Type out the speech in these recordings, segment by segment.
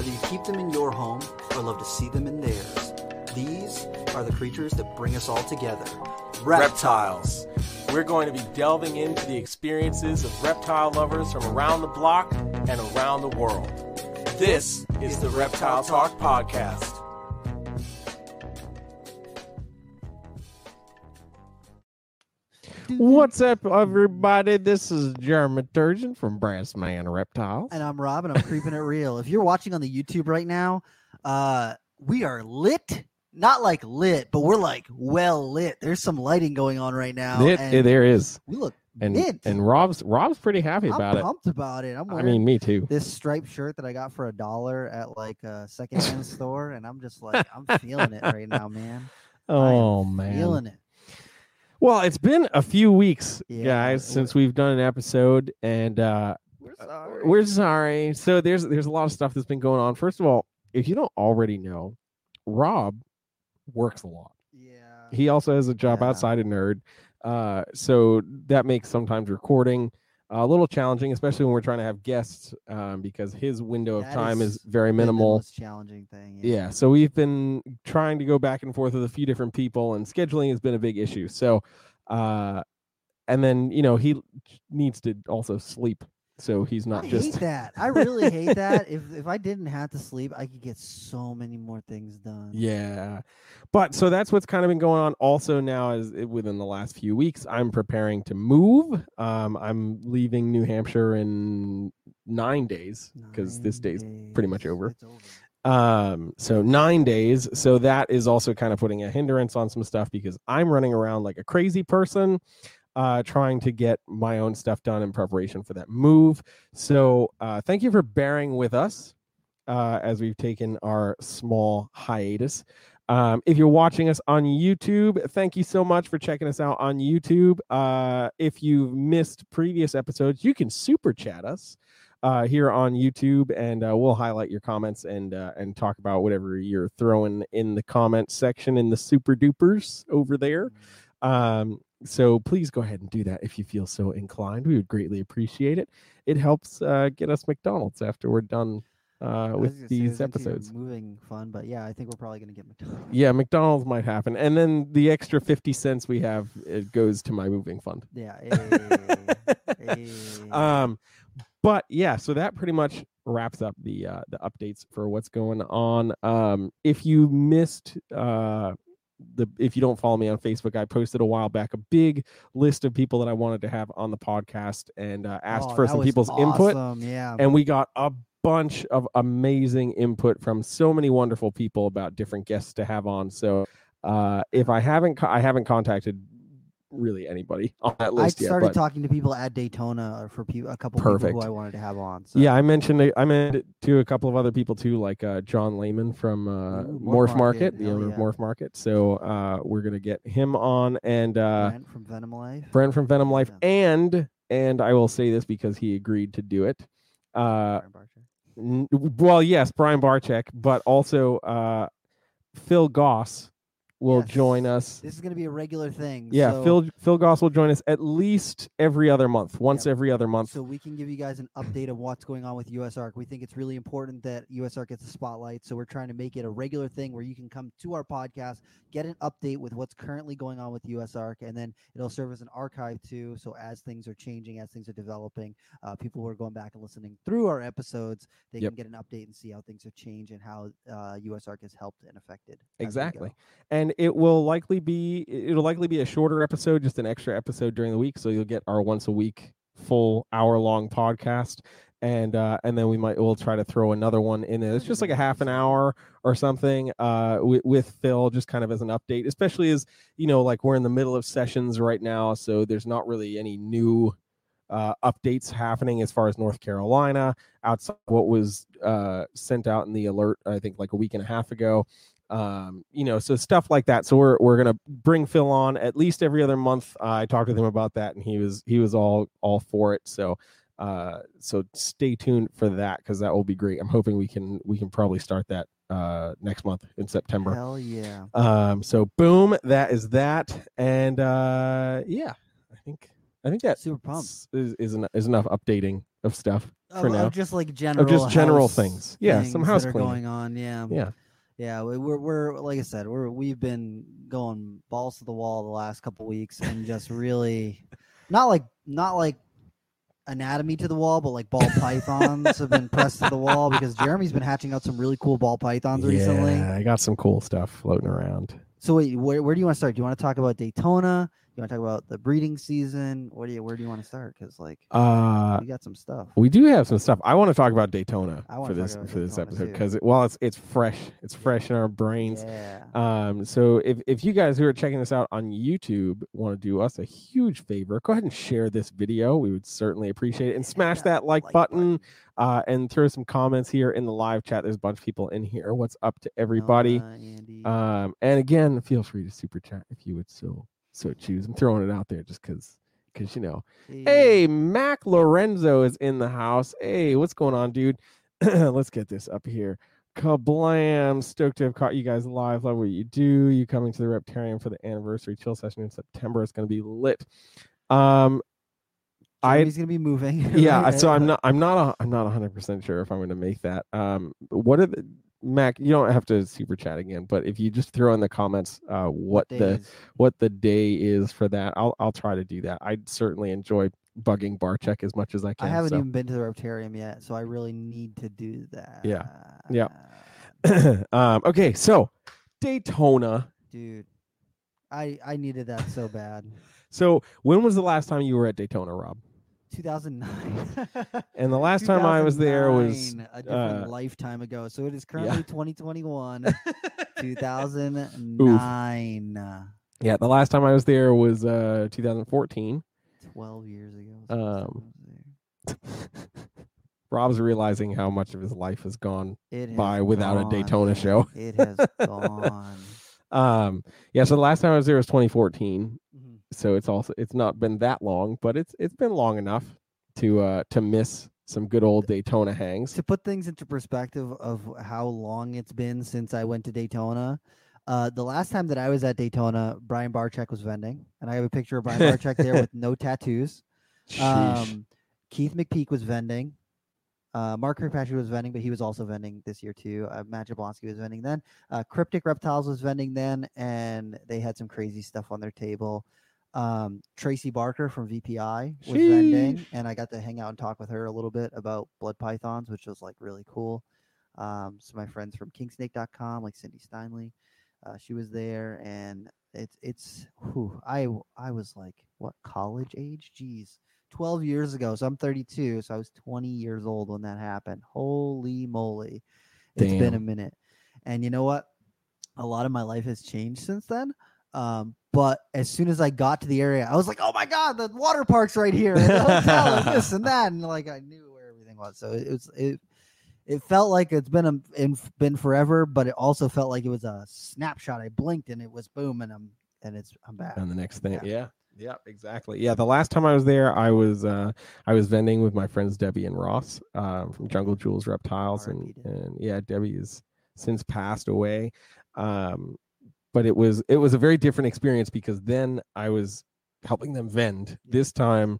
Whether you keep them in your home or love to see them in theirs, these are the creatures that bring us all together. reptiles. We're going to be delving into the experiences of reptile lovers from around the block and around the world. This is the Reptile Talk Podcast. What's up, everybody? This is Jeremy Turgeon from Brass Man Reptiles. And I'm Rob, and I'm creeping it real. If you're watching on the YouTube right now, uh, we are lit. Not like lit, but we're like well lit. There's some lighting going on right now. It- and there is, we look and mint. and Rob's Rob's pretty happy I'm about it. pumped about it. I'm I wearing mean, me too. this striped shirt that I got for a dollar at like a secondhand store, and I'm just like, I'm feeling it right now, man. Oh man. feeling it. Well, it's been a few weeks, Yeah, guys, since we've done an episode, and uh, We're sorry. we're sorry. So there's there's a lot of stuff that's been going on. First of all, if you don't already know, Rob works a lot. yeah. he also has a job Yeah. outside of nerd uh so that makes sometimes recording a little challenging especially when we're trying to have guests um because his window of That time is, is very minimal most challenging thing. yeah so we've been trying to go back and forth with a few different people and scheduling has been a big issue so uh and then you know he needs to also sleep so he's not I just hate that. I really hate that. If if I didn't have to sleep, I could get so many more things done. Yeah. But so that's what's kind of been going on also now is it- within the last few weeks I'm preparing to move. Um I'm leaving New Hampshire in 9 days because this Nine day's pretty much over. It's over. um so 9 days so that is also kind of putting a hindrance on some stuff because I'm running around like a crazy person uh trying to get my own stuff done in preparation for that move. So uh thank you for bearing with us uh as we've taken our small hiatus. Um, if you're watching us on YouTube, thank you so much for checking us out on YouTube. Uh, if you've missed previous episodes, you can super chat us uh, here on YouTube, and uh, we'll highlight your comments and uh, and talk about whatever you're throwing in the comment section in the super dupers over there. Um, so please go ahead and do that if you feel so inclined. We would greatly appreciate it. It helps uh, get us McDonald's after we're done uh, with say, these it's episodes. moving fun, but yeah, I think we're probably gonna get McDonald's. Yeah, McDonald's might happen, and then the extra fifty cents we have it goes to my moving fund. Yeah. Hey, hey. Um, but yeah, so that pretty much wraps up the uh, the updates for what's going on. Um, if you missed uh the if you don't follow me on Facebook, I posted a while back a big list of people that I wanted to have on the podcast and uh, asked Oh, for some people's input. Yeah. and we got a bunch of amazing input from so many wonderful people about different guests to have on. So uh if i haven't i haven't contacted really anybody on that I list yet started but talking to people at Daytona uh, for pe- a couple people who I wanted to have on. So. yeah i mentioned i mentioned to a couple of other people too like uh john lehman from uh Ooh, morph, Morph market, Market, the owner yeah. of morph market so uh we're gonna get him on and uh Brent from Venom Life. brent from venom life Yeah. and and i will say this because he agreed to do it uh Brian N- well, yes, Brian Barczyk, but also uh, Phil Goss will join us. This is gonna be a regular thing. Yeah, so, Phil Phil Goss will join us at least every other month, once Yep. every other month. So we can give you guys an update of what's going on with US USARK. We think it's really important that US USARK gets a spotlight. So we're trying to make it a regular thing where you can come to our podcast, get an update with what's currently going on with US USARK, and then it'll serve as an archive too. So as things are changing, as things are developing, uh, people who are going back and listening through our episodes, they Yep. can get an update and see how things have changed and how uh, USARK has helped and affected. Exactly. go. And it will likely be it'll likely be a shorter episode, just an extra episode during the week. So you'll get our once a week full hour long podcast. And uh, and then we might we'll try to throw another one in there. It's just like a half an hour or something uh, with, with Phil, just kind of as an update, especially as you know, like we're in the middle of sessions right now, so there's not really any new uh, updates happening as far as North Carolina outside what was uh, sent out in the alert. I think like a week and a half ago um you know so stuff like that so we're we're gonna bring phil on at least every other month uh, i talked with him about that and he was he was all all for it so uh so stay tuned for that because that will be great i'm hoping we can we can probably start that uh next month in september Hell yeah. um so boom that is that and uh yeah i think i think that Super pumped. is is, en- is enough updating of stuff for of now. just like general, just general house things. Yeah, some things house that are cleaning. going on. Yeah, Yeah. Yeah. we- We're we're like I said, we're we've been going balls to the wall the last couple weeks and just really, not like not like anatomy to the wall, but like ball pythons have been pressed to the wall because Jeremy's been hatching out some really cool ball pythons recently. Yeah, I got some cool stuff floating around. So wait, where, where do you want to start? Do you want to talk about Daytona? You want to talk about the breeding season? What do you where do you want to start? Because like Uh, we got some stuff. we do have some stuff. I want to talk about Daytona for this for this episode because it, well, it's it's fresh. It's fresh in our brains. Yeah. Um, so if, if you guys who are checking this out on YouTube want to do us a huge favor, go ahead and share this video. We would certainly appreciate it. And smash Yeah, that like, button, uh, and throw some comments here in the live chat. There's a bunch of people in here. What's up to everybody? Andy. Um, and again, feel free to super chat if you would so so choose. I'm throwing it out there just because because you know. Hey, Mac Lorenzo is in the house. Hey, what's going on, dude? Let's get this up here. Kablam! Stoked to have caught you guys live. Love what you do. You coming to the Reptarium for the anniversary chill session in September. It's going to be lit. Um, I Jeremy's gonna be moving. yeah. So I'm not. I'm not. A, I'm not 100 percent sure if I'm going to make that. Um, what are the Mac? You don't have to super chat again, but if you just throw in the comments, uh, what the what the day is for that. I'll I'll try to do that. I certainly enjoy bugging Barcheck as much as I can. I haven't so. even been to the Reptarium yet, so I really need to do that. Yeah. Yeah. um, okay, so Daytona. dude. I I needed that so bad. So when was the last time you were at Daytona, Rob? 2009. And the last time I was there was a different uh, lifetime ago. So it is currently 2021, 2009. yeah, the last time I was there was uh 2014. 12 years ago. was the last Um, time I was Rob's realizing how much of his life has gone. It has by without a Daytona show. It has gone. Um, yeah, so the last time I was there was 2014. So it's also it's not been that long, but it's it's been long enough to uh to miss some good old Daytona hangs. to put things into perspective of how long it's been since I went to Daytona, uh, the last time that I was at Daytona, Brian Barczyk was vending, and I have a picture of Brian Barczyk there with no tattoos. Um, Keith McPeak was vending. Uh, Mark Kirkpatrick was vending, but he was also vending this year too. Uh, Matt Jablonski was vending then. Uh, Cryptic Reptiles was vending then, and they had some crazy stuff on their table. Um, Tracy Barker from VPI was vending, and I got to hang out and talk with her a little bit about blood pythons, which was like really cool. Um, so my friends from Kingsnake.com, like Cindy Steinley, uh, she was there, and it's it's whew, I was like what college age? Jeez, twelve years ago. So I'm 32, so I was 20 years old when that happened. Holy moly, it's been a minute. And you know what? A lot of my life has changed since then. Um, but as soon as I got to the area, I was like, "Oh my god, the water park's right here, and the hotel, and this and that," and like I knew where everything was. So it was it. It felt like it's been a, in, been forever, but it also felt like it was a snapshot. I blinked and it was boom, and I'm and it's I'm back. and the next thing Yeah. yeah yeah exactly yeah the last time i was there i was uh i was vending with my friends debbie and ross um from jungle jewels reptiles and and yeah debbie has since passed away um but it was it was a very different experience because then i was helping them vend. This time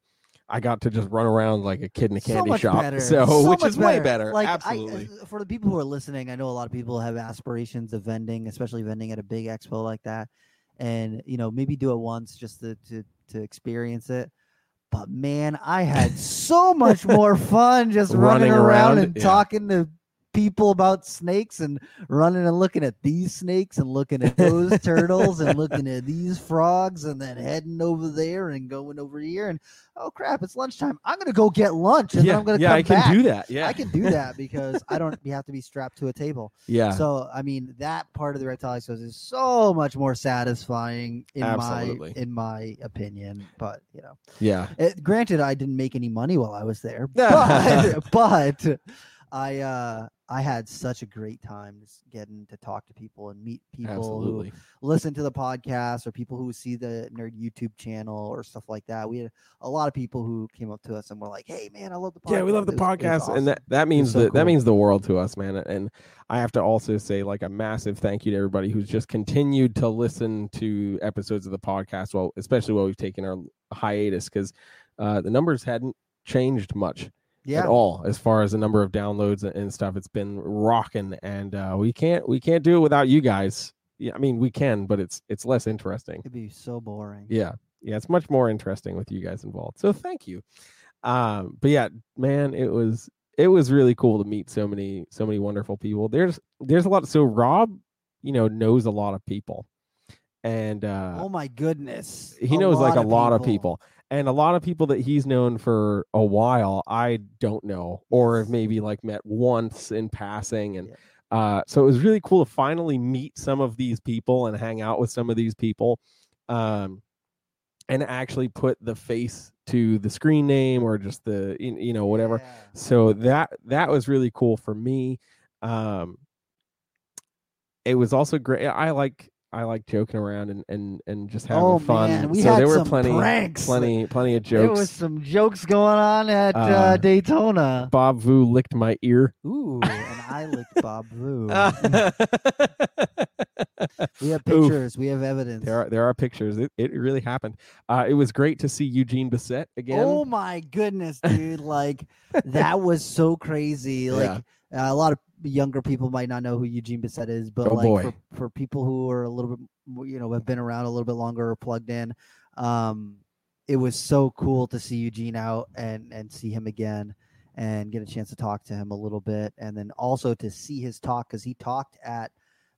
i got to just run around like a kid in a candy much shop better, so, which much is way better. Like absolutely. uh, for the people who are listening, I know a lot of people have aspirations of vending, especially vending at a big expo like that, and you know maybe do it once just to to to experience it. But man, I had so much more fun just running, Running around, around, and yeah. talking to people about snakes and running and looking at these snakes and looking at those turtles and looking at these frogs and then heading over there and going over here and oh crap, it's lunchtime. I'm gonna go get lunch and then yeah I'm gonna yeah come i can back. do that yeah I can do that because I don't have to be strapped to a table. yeah So I mean that part of the reptile expos is so much more satisfying in Absolutely. my in my opinion. But you know, yeah it, granted, I didn't make any money while I was there, but but I uh I had such a great time just getting to talk to people and meet people absolutely who listen to the podcast or people who see the nerd YouTube channel or stuff like that. We had a lot of people who came up to us and were like, "Hey man, I love the podcast." Yeah, we love the It was- it was podcast, and that that means so the, that means the world to us, man. And I have to also say, like, a massive thank you to everybody who's just continued to listen to episodes of the podcast. Well, especially while we've taken our hiatus, because uh, the numbers hadn't changed much. Yeah. at all as far as the number of downloads and- stuff. It's been rocking, and uh, we can't we can't do it without you guys. Yeah, I mean we can, but it's it's less interesting. It'd be so boring. Yeah, yeah, it's much more interesting with you guys involved. So thank you. Um, but yeah, man, it was it was really cool to meet so many so many wonderful people. There's there's a lot. So Rob, you know, knows a lot of people, and uh, oh my goodness. he knows like a lot of people and a lot of people that he's known for a while i don't know or have maybe like met once in passing and Yeah. uh so it was really cool to finally meet some of these people and hang out with some of these people um and actually put the face to the screen name or just the you know whatever Yeah. so that that was really cool for me um it was also great i like i like joking around and and and just having oh fun man, we so had there were some plenty pranks. plenty plenty of jokes. There was some jokes going on at uh, Uh, Daytona. bob vu licked my ear Ooh, and I licked Bob Vu. we have oof. pictures. We have evidence. There are there are pictures it, it really happened uh it was great to see eugene Bessette again Oh my goodness, dude! Like that was so crazy. Like Yeah. a lot of younger people might not know who Eugene Bessette is, but Oh, like. For, for people who are a little bit, you know, have been around a little bit longer or plugged in, um, it was so cool to see Eugene out and and see him again and get a chance to talk to him a little bit, and then also to see his talk because he talked at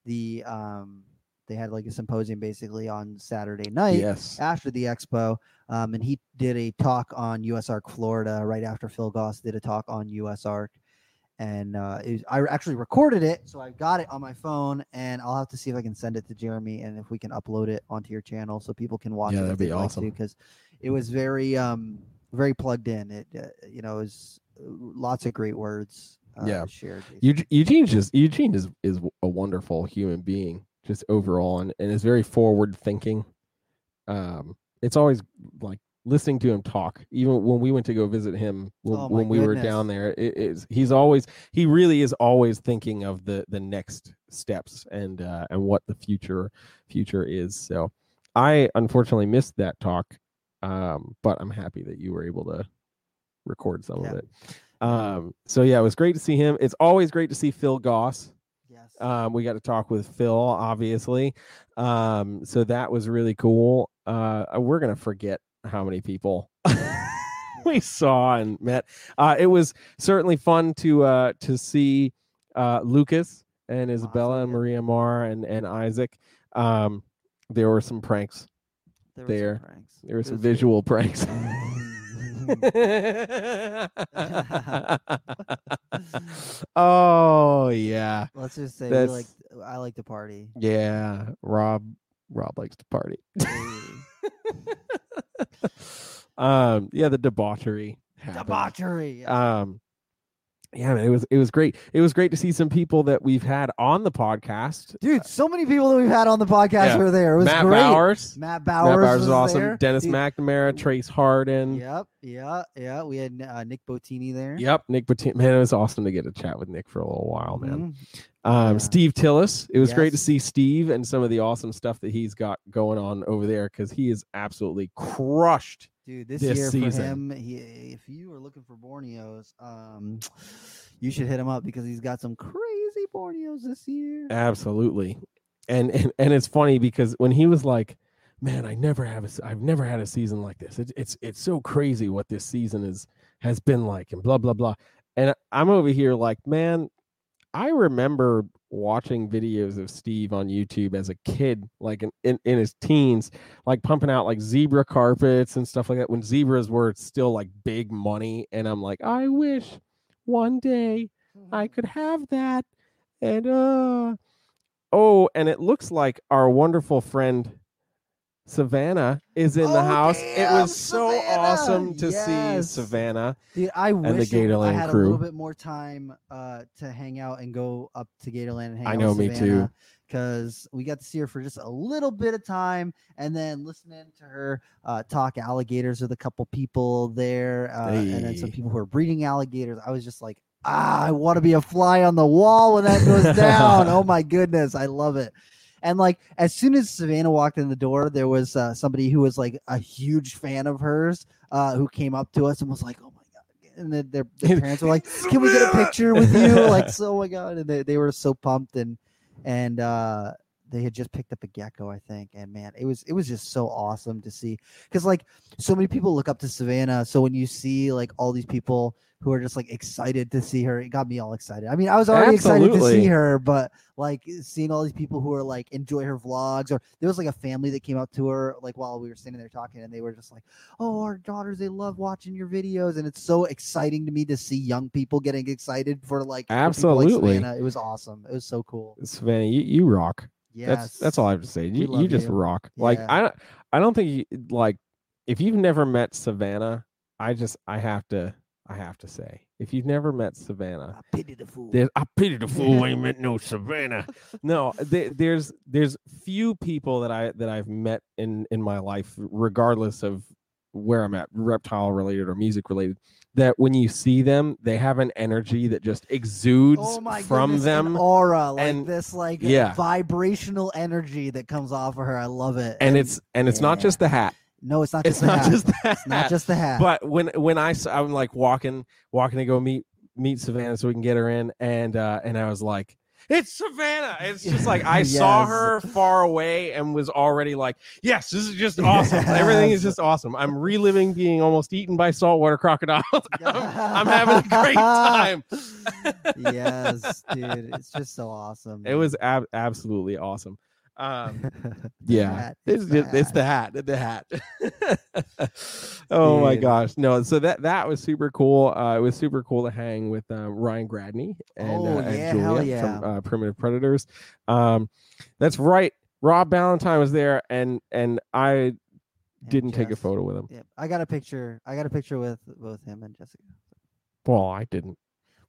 the um they had like a symposium basically on Saturday night yes after the expo, um, and he did a talk on USARK Florida right after Phil Goss did a talk on USARK, and uh, it was, I actually recorded it, so I've got it on my phone, and I'll have to see if I can send it to Jeremy and if we can upload it onto your channel so people can watch Yeah, it. that'd be awesome. because it was very um very plugged in. It uh, you know it was uh, lots of great words. Uh, Yeah. shared. Eugene, Eugene just Eugene is is a wonderful human being just overall and, and is very forward thinking. Um, it's always like listening to him talk. Even when we went to go visit him when, Oh when we were down there, it is he's always he really is always thinking of the the next steps and uh, and what the future future is. So I unfortunately missed that talk, um, but I'm happy that you were able to record some Yeah. of it. Um, so yeah, it was great to see him. It's always great to see Phil Goss. Yes. Um, we got to talk with Phil, obviously. Um, so that was really cool. Uh, we're gonna forget how many people we saw and met. Uh, it was certainly fun to uh to see uh Lucas and Isabella Awesome, and. Maria Mar and and Isaac. Um, there were some pranks. there, there. were some pranks. There were some great. visual pranks. oh yeah, Let's just say we like I like to party. yeah. Rob, Rob likes to party. um, yeah, the debauchery. happened. Debauchery. Um, yeah, man, it was it was great. It was great to see some people that we've had on the podcast. Dude, so many people that we've had on the podcast Yeah. were there. It was Matt great. Bowers, Matt Matt Bowers, Bowers was is awesome. there. Dennis Dude, McNamara, Trace Harden. Yep, yeah, yeah. We had uh, Nick Botini there. Yep, Nick Botini. Man, it was awesome to get to chat with Nick for a little while, man. Mhm. Um, Yeah. Steve Tillis. It was great to see Steve and some of the awesome stuff that he's got going on over there because he is absolutely crushed. Dude, this, This year season. for him, he, if you are looking for Borneos, um, you should hit him up because he's got some crazy Borneos this year. Absolutely, and and and it's funny because when he was like, "Man, I never have a, I've never had a season like this. It, it's it's so crazy what this season is has been like, and blah blah blah." And I'm over here like, man, I remember watching videos of Steve on YouTube as a kid, like in, in, in his teens, like pumping out like zebra carpets and stuff like that when zebras were still like big money. And I'm like, I wish one day I could have that. And uh oh, and it looks like our wonderful friend Savannah is in the Oh, house. it damn, was so Savannah! awesome to Yes. see Savannah. Dude, I the wish it- I Gatorland had a little bit more time uh, to hang out and go up to Gatorland and hang I out. know, with me too. Because we got to see her for just a little bit of time, and then listening to her uh, talk alligators with a couple people there, uh, and then some people who are breeding alligators. I was just like, ah, I want to be a fly on the wall when that goes down. oh my goodness, I love it. And like as soon as Savannah walked in the door, there was uh, somebody who was like a huge fan of hers uh, who came up to us and was like, "Oh my god, and then their, their parents were like, "Can we get a picture with you?" Like, so oh my god, and they, they were so pumped and and uh they had just picked up a gecko, I think, and man, it was it was just so awesome to see because like so many people look up to Savannah. So when you see like all these people who are just like excited to see her, it got me all excited. I mean, I was already excited to see her, but like seeing all these people who are like enjoy her vlogs, or there was like a family that came up to her like while we were sitting there talking, and they were just like, "Oh, our daughters, they love watching your videos," and it's so exciting to me to see young people getting excited for like for like Absolutely. Savannah. It was awesome. It was so cool. Savannah, you, you rock. Yes, That's that's all I have to say. You, you just you. rock. Like I don't I don't think you, like if you've never met Savannah, I just I have to I have to say if you've never met Savannah, I pity the fool. I pity the fool ain't met no Savannah. No, there, there's there's few people that I that I've met in in my life, regardless of where I'm at, reptile related or music related, that when you see them, they have an energy that just exudes oh my from goodness, them. aura like and- this like yeah. vibrational energy that comes off of her i love it and it's and it's not just the hat. no it's not It's just the not hat. just the it's not hat. just the hat but when when I I'm like walking walking to go meet meet Savannah so we can get her in and uh and I was like it's Savannah. It's just like I saw her far away and was already like, yes, this is just awesome. Everything is just awesome. I'm reliving being almost eaten by saltwater crocodiles. I'm, I'm having a great time. yes dude it's just so awesome It was ab- absolutely awesome. Um, yeah, it's the just, it's the hat, the hat. oh my gosh, no! So that that was super cool. Uh, it was super cool to hang with uh, Ryan Gradney and, Oh, uh, yeah, Julia from yeah. uh, Primitive Predators. Um, that's right. Rob Ballantyne was there, and and I And didn't take a photo with him. Yep. i got a picture i got a picture with both him and jessica Well, I didn't.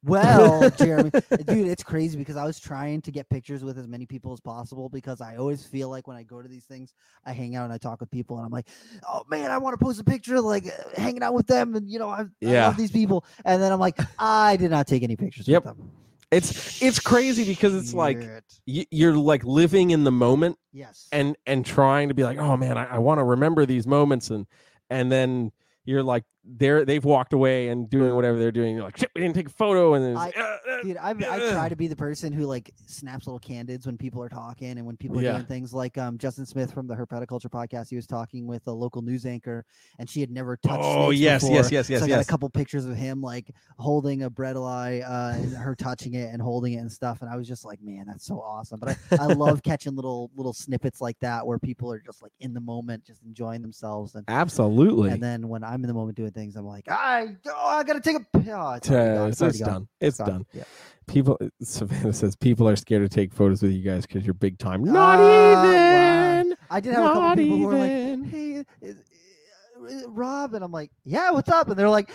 Well, Jeremy, dude, it's crazy because I was trying to get pictures with as many people as possible because I always feel like when I go to these things, I hang out and I talk with people, and I'm like, oh man, I want to post a picture like uh, hanging out with them, and you know, I, I love these people, and then I'm like, I did not take any pictures Yep. with them. It's it's crazy because it's like Shit. y- you're like living in the moment yes, and and trying to be like oh man i, I want to remember these moments and and then you're like they're they've walked away and doing whatever they're doing you're like shit we didn't take a photo and then I- uh, uh, Dude, I, I try to be the person who like snaps little candids when people are talking and when people are Yeah. doing things like um, Justin Smith from the Herpetoculture podcast. He was talking with a local news anchor and she had never touched. oh yes before. yes yes yes so I got a couple pictures of him like holding a bredli, uh, and her touching it and holding it and stuff. And I was just like, man, that's so awesome. But I, I love catching little little snippets like that where people are just like in the moment, just enjoying themselves. And absolutely and then when I'm in the moment doing things, I'm like, I oh, I gotta take a. pi- Oh, it's, Uh, it's, already done it's done Yeah. people savannah says people are scared to take photos with you guys because you're big time not Ah, wow. even I did have a couple not people who were like, even. "Hey, is- Uh, rob," and I'm like, "Yeah, what's up?" And they're like,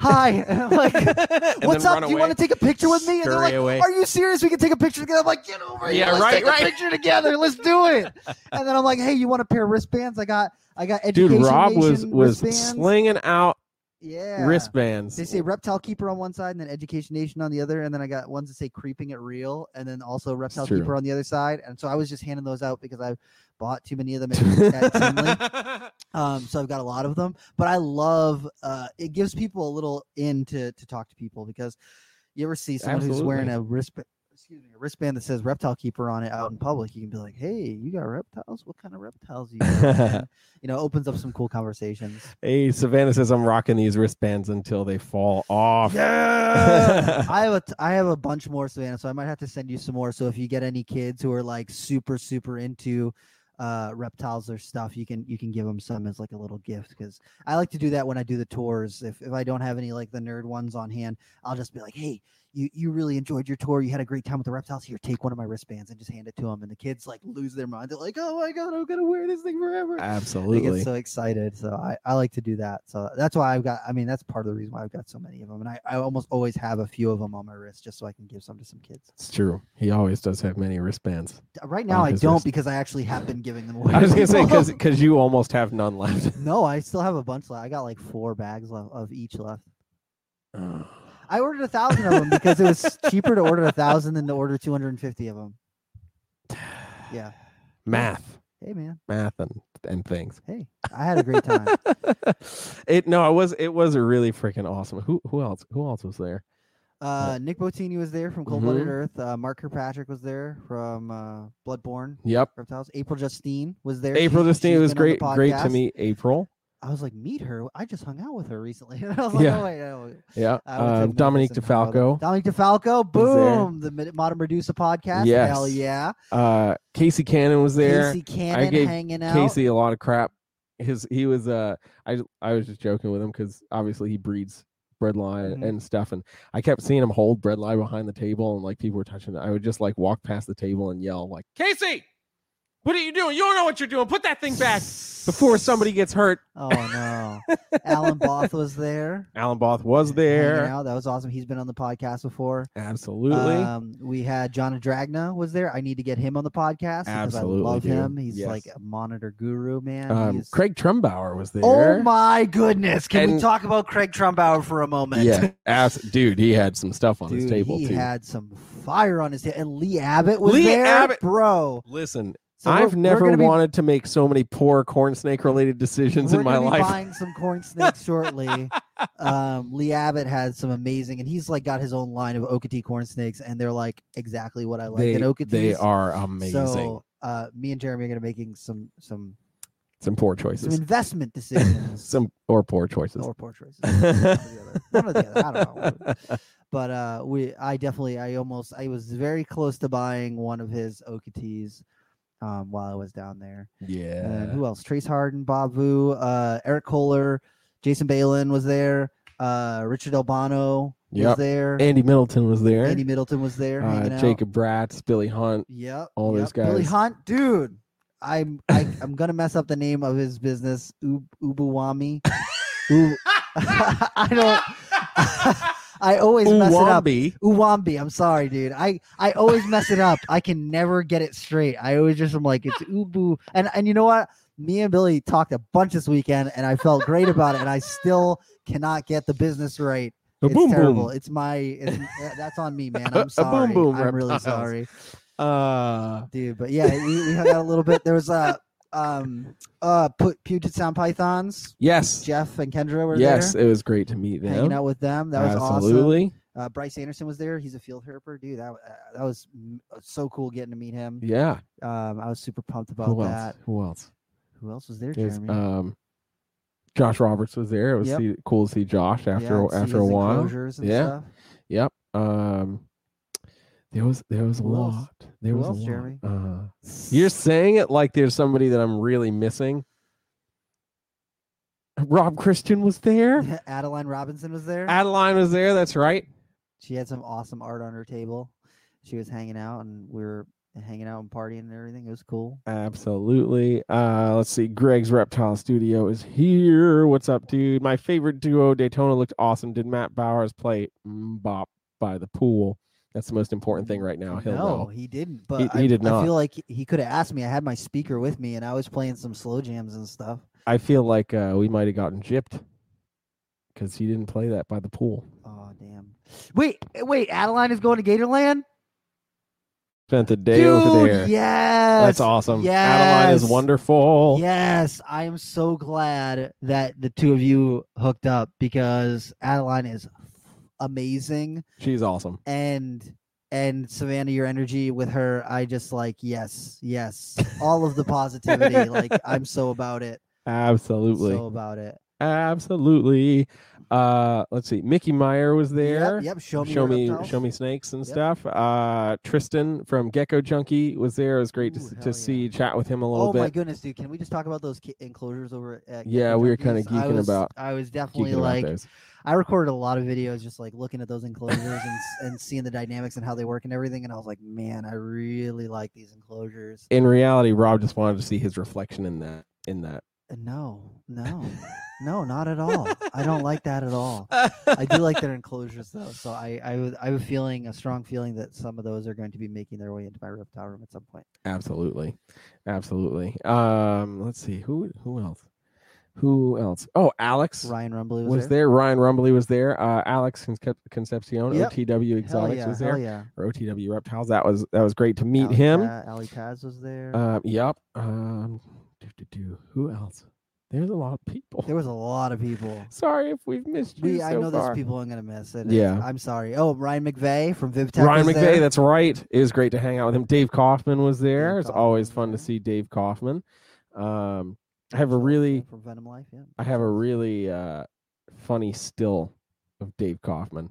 "Hi," and I'm like, And "What's up? run Do you want to take a picture with me?" And they're like, away. "Are you serious? We can take a picture together." I'm like, "Get over here! Yeah, Let's right, take right. a picture together. Let's do it." And then I'm like, "Hey, you want a pair of wristbands? I got, I got education." dude education rob was was wristbands. slinging out yeah, wristbands They say Reptile Keeper on one side and then Education Nation on the other, and then I got ones that say Creeping It Real, and then also Reptile true. Keeper on the other side. And so I was just handing those out because I bought too many of them Um, so I've got a lot of them, but I love uh, it gives people a little in to to talk to people because you ever see someone who's wearing a wristband, excuse me, a wristband that says Reptile Keeper on it out in public, you can be like, "Hey, you got reptiles? What kind of reptiles you?" got?" You know, opens up some cool conversations. Hey, Savannah says I'm rocking these wristbands until they fall off. Yeah, I have a t- I have a bunch more Savannah, so I might have to send you some more. So if you get any kids who are like super super into uh reptiles or stuff you can you can give them some as like a little gift because i like to do that when i do the tours if, if i don't have any like the nerd ones on hand i'll just be like hey you you really enjoyed your tour you had a great time with the reptiles here take one of my wristbands and just hand it to them and the kids like lose their mind they're like oh my god i'm gonna wear this thing forever they Absolutely. get so excited. So I, I like to do that. So that's why I've got, I mean, that's part of the reason why I've got so many of them. And I, I almost always have a few of them on my wrist just so I can give some to some kids. It's true. He always does have many wristbands. Uh, right now I don't wrist. because I actually have been giving them away. I was gonna say because because you almost have none left. no, I still have a bunch left. I got like four bags left of each left. I ordered a thousand of them because it was cheaper to order a thousand than to order 250 of them. Yeah. Math, Hey man. math, and and things. Hey, I had a great time. it no, it was it was really freaking awesome. Who who else who else was there? Uh, Nick Botini was there from Cold Blooded Mhm. Earth. Uh, Mark Kirkpatrick was there from uh, Bloodborne Yep, Reptiles. April Justine was there. April She- Justine was been on the great. Great to meet April. I was like, meet her. I just hung out with her recently. And I was like, Yeah. oh wait, no. Yeah, um, Dominique and hung out with her. DeFalco, Dominique DeFalco, boom, the Modern Medusa podcast. Hell yeah. uh, Casey Cannon was there. Casey Cannon I gave hanging out. Casey a lot of crap. His he was uh I I was just joking with him because obviously he breeds bredli Mhm. and stuff, and I kept seeing him hold bredli behind the table, and like people were touching it. I would just like walk past the table and yell like, "Casey, what are you doing? You don't know what you're doing. Put that thing back before somebody gets hurt." Oh no. Alan Both was there. Alan Both was there. out. That was awesome. He's been on the podcast before. Absolutely. Um, we had John Dragna was there. I need to get him on the podcast because Absolutely, I love dude. him. He's like a monitor guru, man. um, Craig Trumbauer was there. Oh my goodness! Can we talk about Craig Trumbauer for a moment? Yeah, abs- dude, he had some stuff on Dude, his table he too. had some fire on his head, and Lee Abbott was Lee there, Abbott- bro. Listen, So I've never gonna be- wanted to make so many poor corn snake related decisions in my life. Buying some corn snakes shortly. um, Lee Abbott had some amazing, and he's like got his own line of Okeetee corn snakes, and they're like exactly what I like. they, and Okeetees, they are amazing. So, uh, me and Jeremy are gonna making some some some poor choices, some investment decisions. some or poor choices. or poor choices. One or the other. One or the other. I don't know. But uh, we, I definitely, I almost, I was very close to buying one of his Okeetees um, while I was down there. And yeah. who else? Trace Harden, Bob Vu, uh, Eric Kohler, Jason Balin was there. Uh, Richard Albano was Yep. there. Andy Middleton was there. Andy Middleton was there. uh. Jacob Bratz, Billy Hunt. Yep. all those guys. Billy. Hunt, dude. I'm I, I'm gonna mess up the name of his business, Ub- Ubuwami. U- I don't. I always mess it up. Uwambi. Uwambi. I'm sorry, dude. I I always mess it up. I can never get it straight. I always just am like it's Ubu. And and you know what? Me and Billy talked a bunch this weekend, and I felt great about it. And I still cannot get the business right. A It's boom terrible. boom. It's my. It's, that's on me, man. I'm sorry. boom I'm really sorry, Uh, dude. But yeah, we, we hung out a little bit. There was a um uh put Puget Sound Pythons. yes. Jeff and Kendra were Yes, there. it was great to meet them. Hanging out with them. That was awesome. Absolutely. Uh, Bryce Anderson was there. He's a field herper, dude. That uh, that was mm, so cool getting to meet him. Yeah. Um, I was super pumped about Who that. Who else? Who else was there, There's, Jeremy? um, Josh Roberts was there. It was Yep. see, cool to see Josh after Yeah, after a while. Yeah. stuff. Yep. Um, there was there was a Who else? lot. There Who was else, a lot. Jeremy? Uh, you're saying it like there's somebody that I'm really missing. Rob Christian was there. Adeline Robinson was there. Adeline was there. That's right. she had some awesome art on her table. She was hanging out, and we were hanging out and partying and everything. It was cool. Absolutely. Uh, let's see. Greg's Reptile Studio is here. What's up, dude? My favorite duo, Daytona, looked awesome. Did Matt Bowers play Bop by the pool? That's the most important thing right now. He'll no, know. he didn't. But He- I, he did I not. feel like he could have asked me. I had my speaker with me, and I was playing some slow jams and stuff. I feel like uh, we might have gotten gypped because he didn't play that by the pool. Oh damn! Wait, wait. Adeline is going to Gatorland. Spent the day Dude, over there. yes. That's awesome. Yes. Adeline is wonderful. Yes, I am so glad that the two of you hooked up because Adeline is amazing She's awesome. and and Savannah, your energy with her, I just like yes, yes, all of the positivity. like I'm so about it. Absolutely. So about it. Absolutely. Uh, let's see. Mickey Meyer was there. Yep. yep. Show me. show me reptiles. show me snakes and Yep. stuff uh tristan from gecko junkie was there it was great to, Ooh, hell to yeah. see chat with him a little bit. Oh my goodness, dude! Can we just talk about those enclosures over at? Yeah, Gecko we were Junkies? I geeking was- about- I was definitely like. I recorded a lot of videos just like looking at those enclosures and and seeing the dynamics and how they work and everything. And I was like, man, I really like these enclosures. in reality rob just wanted to see his reflection in that in that Uh, No, no, no, not at all. I don't like that at all. I do like their enclosures though, so I I was I have a feeling a strong feeling that some of those are going to be making their way into my reptile room at some point. absolutely absolutely um let's see who who else who else oh alex Ryan Rumbly was, was there ryan rumbly was there uh alex Concep- concepcion Yep. otw exotics yeah, was there yeah. or otw reptiles that was that was great to meet Ali him Pa- Ali Paz was there. Uh, yep. Um. Who else? There's a lot of people. There was a lot of people. Sorry if we've missed you. We, I know far. there's people I'm gonna miss. It. Yeah. I'm sorry. Oh, Ryan McVeigh from VivTech. Ryan McVeigh, there. that's right. It was great to hang out with him. Dave Kaufman was there. Dave it's always Kaufman fun to see Dave Kaufman. Um, I have a really, from Venom Life. Yeah. I have a really uh, funny still of Dave Kaufman.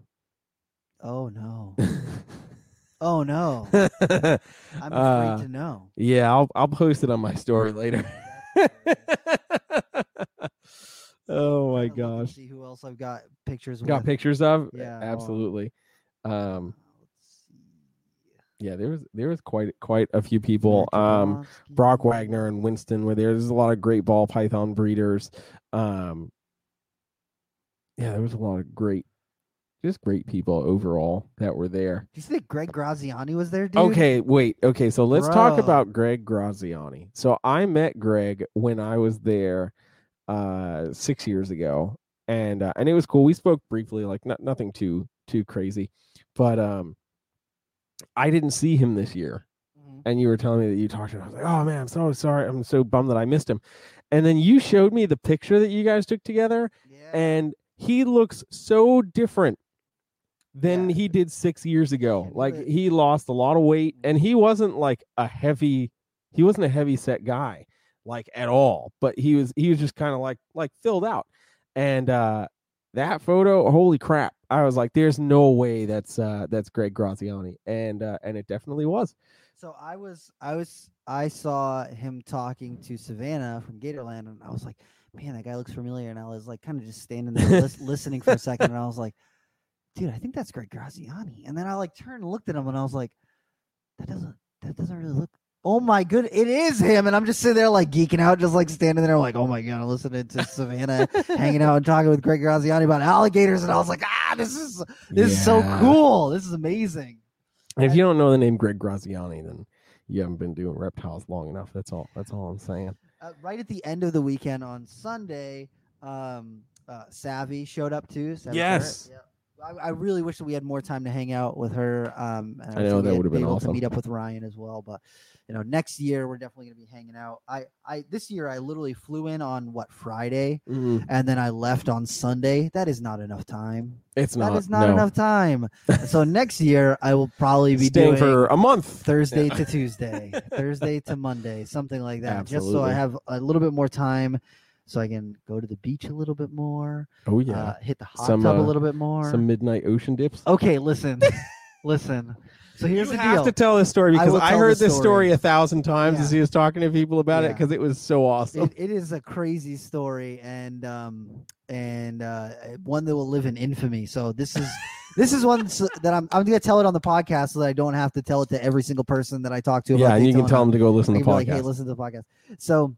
Oh no. Oh no. I'm afraid Uh, to know. Yeah, I'll I'll post it on my story later. oh my I'm gonna look and gosh. See who else I've got pictures. Got with. pictures of? Yeah. Absolutely. Um let's see. Yeah, there was there was quite quite a few people. Um Brock Wagner and Winston were there. There's a lot of great ball python breeders. Um yeah, there was a lot of great just great people overall that were there. Do you think Greg Graziani was there, dude? Okay, wait. Okay, so let's talk about Greg Graziani. So I met Greg when I was there uh 6 years ago and uh, and it was cool. We spoke briefly like not, nothing too too crazy. But um I didn't see him this year. Mhm. And you were telling me that you talked to him. I was like, "Oh man, I'm so sorry. I'm so bummed that I missed him." And then you showed me the picture that you guys took together Yeah. and he looks so different than Yeah. he did six years ago. Like he lost a lot of weight, and he wasn't like a heavy. He wasn't a heavy set guy, like at all. But he was. He was just kind of like like filled out. And uh that photo, holy crap! I was like, "There's no way that's uh that's Greg Graziani," and uh and it definitely was. So I was, I was, I saw him talking to Savannah from Gatorland, and I was like, "Man, that guy looks familiar." And I was like, kind of just standing there lis- listening for a second, and I was like, "Dude, I think that's Greg Graziani." And then I like turned and looked at him, and I was like, "That doesn't, that doesn't really look." Oh my good, it is him, and I'm just sitting there like geeking out, just like standing there, like, "Oh my god!" listening to Savannah hanging out and talking with Greg Graziani about alligators, and I was like, "Ah, this is this is so cool. This is amazing." And if you don't know the name Greg Graziani, then you haven't been doing reptiles long enough. That's all. That's all I'm saying. uh, right at the end of the weekend on Sunday, um, uh, Savvy showed up too. Savvy Yes. Yeah. I, I really wish that we had more time to hang out with her. Um, I know, that would've been able awesome. To meet up with Ryan as well, but you know, next year we're definitely gonna be hanging out. I, I this year I literally flew in on what Friday, Mm, and then I left on Sunday. That is not enough time. it's not. that is not no. enough time. so next year I will probably be Staying doing for a month. Thursday Yeah. to Tuesday, Thursday to Monday, something like that. Absolutely. Just so I have a little bit more time, so I can go to the beach a little bit more, Oh yeah. uh, hit the hot Some, tub a uh, little bit more. Some midnight ocean dips. okay, listen, listen. So here's you the have to tell this story because will I, heard this this story story. a thousand times Yeah. as he was talking to people about it because it was so awesome. it, it is a crazy story and um and uh one that will live in infamy. So this is this is one that I'm I'm gonna tell it on the podcast so that I don't have to tell it to every single person that I talk to. yeah, and you can tell them to go listen to the be like, hey, podcast. listen to the podcast. So,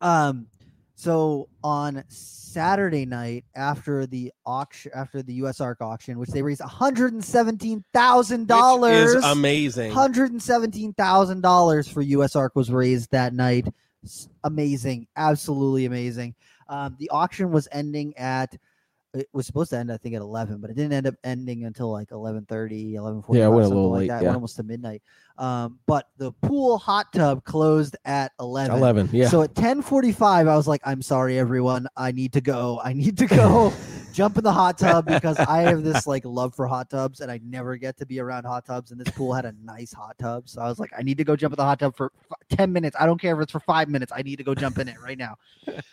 um, so on Saturday night after the auction, after the USARK auction, which they raised one hundred and seventeen thousand dollars, is amazing. hundred and seventeen thousand dollars for USARK was raised that night. Amazing, absolutely amazing. Um, the auction was ending at. It was supposed to end, I think, at eleven, but it didn't end up ending until like 11.30, 11.45, Yeah, it went a something little like late, that. It yeah. went almost to midnight. Um, but the pool hot tub closed at eleven. Eleven. Yeah. So at ten forty-five, I was like, "I'm sorry, everyone. I need to go. I need to go jump in the hot tub because I have this like love for hot tubs, and I never get to be around hot tubs. And this pool had a nice hot tub, so I was like, I need to go jump in the hot tub for f- ten minutes. I don't care if it's for five minutes. I need to go jump in it right now.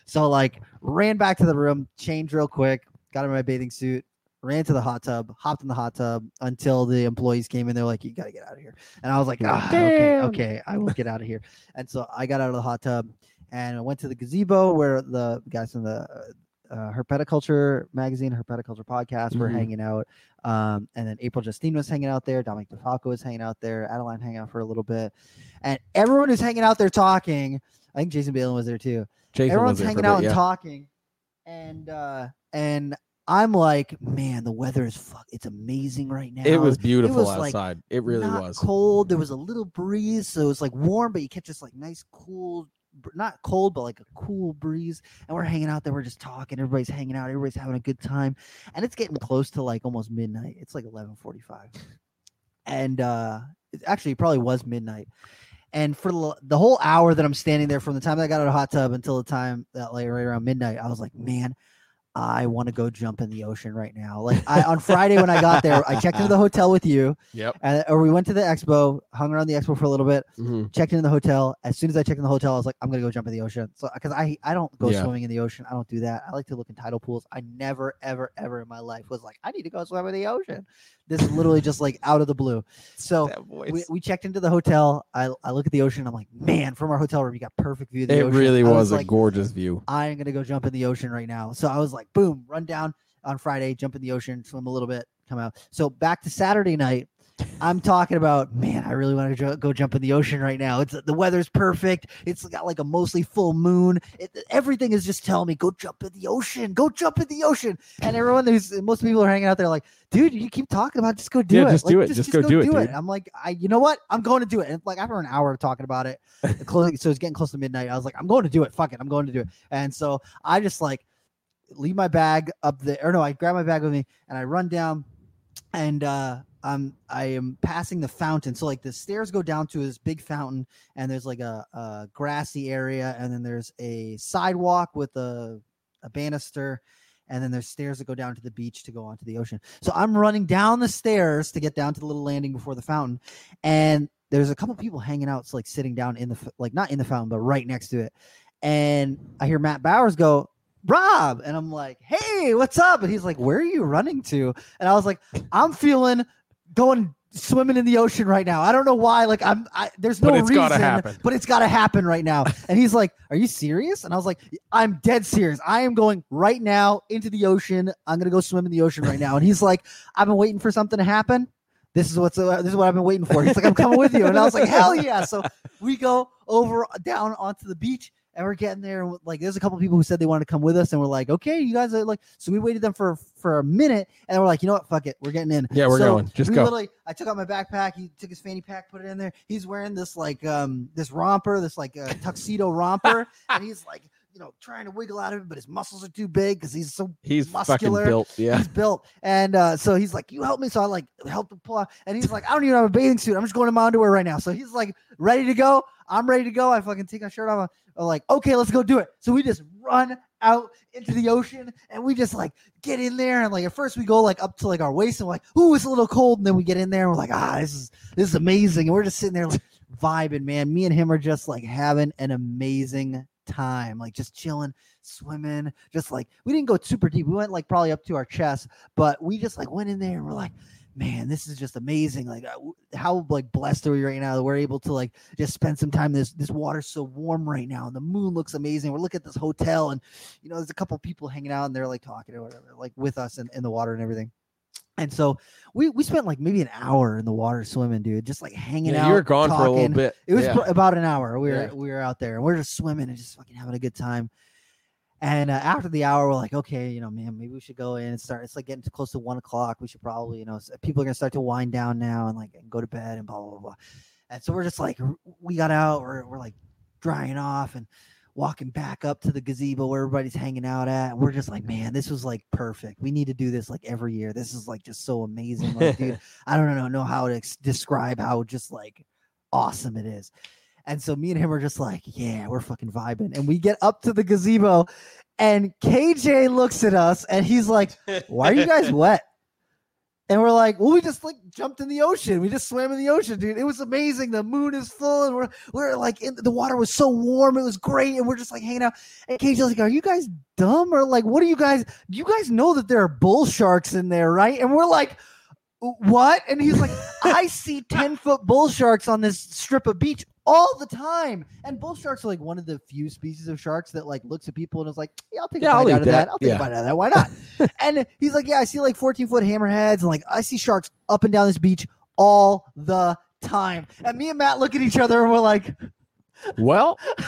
so like, ran back to the room, changed real quick, got in my bathing suit. Ran to the hot tub, hopped in the hot tub until the employees came in. They're like, "You gotta get out of here," and I was like, ah, "Okay, okay, I will get out of here." And so I got out of the hot tub and I went to the gazebo where the guys from the uh, uh, Herpetoculture magazine, Herpetoculture podcast were Mhm. hanging out. Um, and then April Justine was hanging out there. Dominic DeFalco was hanging out there. Adeline hanging out for a little bit. And everyone who's hanging out there talking, I think Jason Balin was there too. Jason Everyone's was hanging out bit, and talking. And uh and I'm like, man, the weather is fuck it's amazing right now. It was beautiful it was, like, outside. it really not was. cold. There was a little breeze, so it was like warm, but you catch this like nice, cool, not cold, but like a cool breeze. And we're hanging out there. We're just talking. Everybody's hanging out. Everybody's having a good time, and it's getting close to like almost midnight. It's like eleven forty-five, and uh, it actually probably was midnight. And for the- whole hour that I'm standing there, from the time that I got out of the hot tub until the time that like right around midnight, I was like, man, I want to go jump in the ocean right now. Like I, on Friday when I got there, I checked into the hotel with you, Yep. and, or we went to the expo, hung around the expo for a little bit, Mhm. checked into the hotel. As soon as I checked in the hotel, I was like, I'm gonna go jump in the ocean. So because I I don't go Yeah. swimming in the ocean. I don't do that. I like to look in tidal pools. I never ever ever in my life was like, I need to go swim in the ocean. This is literally just like out of the blue. So we, we checked into the hotel. I, I look at the ocean. I'm like, man, from our hotel room, you got perfect view of the It ocean. really I was, a like, gorgeous view. I'm gonna go jump in the ocean right now. So I was like, boom, run down on Friday, jump in the ocean, swim a little bit, come out. So back to Saturday night. I'm talking about, man, I really want to go jump in the ocean right now. It's the weather's perfect. It's got like a mostly full moon. It, everything is just telling me, go jump in the ocean, go jump in the ocean. And everyone who's most people are hanging out there like, dude, you keep talking about, it, just go do Yeah, it. just Like, do it. Just go do it, dude. I'm like, I, you know what? I'm going to do it. And like after an hour of talking about it, so it's getting close to midnight. I was like, I'm going to do it. Fuck it, I'm going to do it. And so I just like leave my bag up there, or no, I grab my bag with me and I run down, and uh, I'm I am passing the fountain. So like the stairs go down to this big fountain, and there's like a, a grassy area, and then there's a sidewalk with a a banister. And then there's stairs that go down to the beach to go onto the ocean. So I'm running down the stairs to get down to the little landing before the fountain, and there's a couple people hanging out, so like sitting down in the like not in the fountain, but right next to it. And I hear Matt Bowers go, Rob, and I'm like, Hey, what's up? And he's like, Where are you running to? And I was like, I'm feeling going swimming in the ocean right now. I don't know why. Like I'm, I, there's no But it's reason, but it's got to happen right now. And he's like, Are you serious? And I was like, I'm dead serious. I am going right now into the ocean. I'm gonna go swim in the ocean right now. And he's like, I've been waiting for something to happen. This is what's uh, this is what I've been waiting for. He's like, I'm coming with you, and I was like, hell yeah! So we go over down onto the beach, and we're getting there. And like, there's a couple people who said they wanted to come with us, and we're like, okay, you guys are like. So we waited them for for a minute, and we're like, you know what? Fuck it, we're getting in. Yeah, we're So going. Just go. Literally, I took out my backpack. He took his fanny pack, put it in there. He's wearing this like um this romper, this like uh, tuxedo romper, and he's like, you know, trying to wiggle out of it, but his muscles are too big because he's so He's muscular. built. Yeah. he's built. And uh, so he's like, You help me. So I like helped him pull out. And he's like, I don't even have a bathing suit. I'm just going in my underwear right now. So he's like, ready to go. I'm ready to go. I fucking take my shirt off. I'm like, okay, let's go do it. So we just run out into the ocean and we just like get in there. And like at first we go like up to like our waist and like, ooh, it's a little cold. And then we get in there and we're like, ah, this is this is amazing. And we're just sitting there like vibing, man. Me and him are just like having an amazing time, like just chilling, swimming, just like we didn't go super deep. We went like probably up to our chest, but we just like went in there and we're like, man, this is just amazing. Like uh, how like blessed are we right now that we're able to like just spend some time. This this water's so warm right now, and the moon looks amazing. We're looking at this hotel, and you know, there's a couple people hanging out, and they're like talking or whatever, like with us in, in the water and everything. And so we we spent like maybe an hour in the water swimming, dude, just like hanging Yeah, out. you were gone for a little bit. It was Yeah. about an hour. We were Yeah. we were out there and we're just swimming and just fucking having a good time. And uh, after the hour, we're like, okay, you know, man, maybe we should go in and start. It's like getting close to one o'clock. We should probably, you know, people are gonna start to wind down now and like go to bed and blah blah blah. blah. And so we're just like, we got out. We're we're like drying off and walking back up to the gazebo where everybody's hanging out at. And we're just like, man, this was like perfect. We need to do this like every year. This is like just so amazing. Like, dude, I don't know know how to ex- describe how just like awesome it is. And so me and him are just like, yeah, we're fucking vibing. And we get up to the gazebo, and KJ looks at us and he's like, why are you guys wet? And we're like, well, we just like jumped in the ocean. We just swam in the ocean, dude. It was amazing. The moon is full, and we're we're like in the water was so warm. It was great, and we're just like hanging out. And KJ's like, "Are you guys dumb or like what are you guys? Do you guys know that there are bull sharks in there, right?" And we're like, "What?" And he's like, "I see ten foot bull sharks on this strip of beach all the time." And bull sharks are like one of the few species of sharks that like looks at people and is like, "Yeah, I'll take Yeah, a bite out of that. that. I'll take Yeah. a bite out of that. Why not?" and he's like, "Yeah, I see like fourteen foot hammerheads and like I see sharks up and down this beach all the time." And me and Matt look at each other and we're like. Well,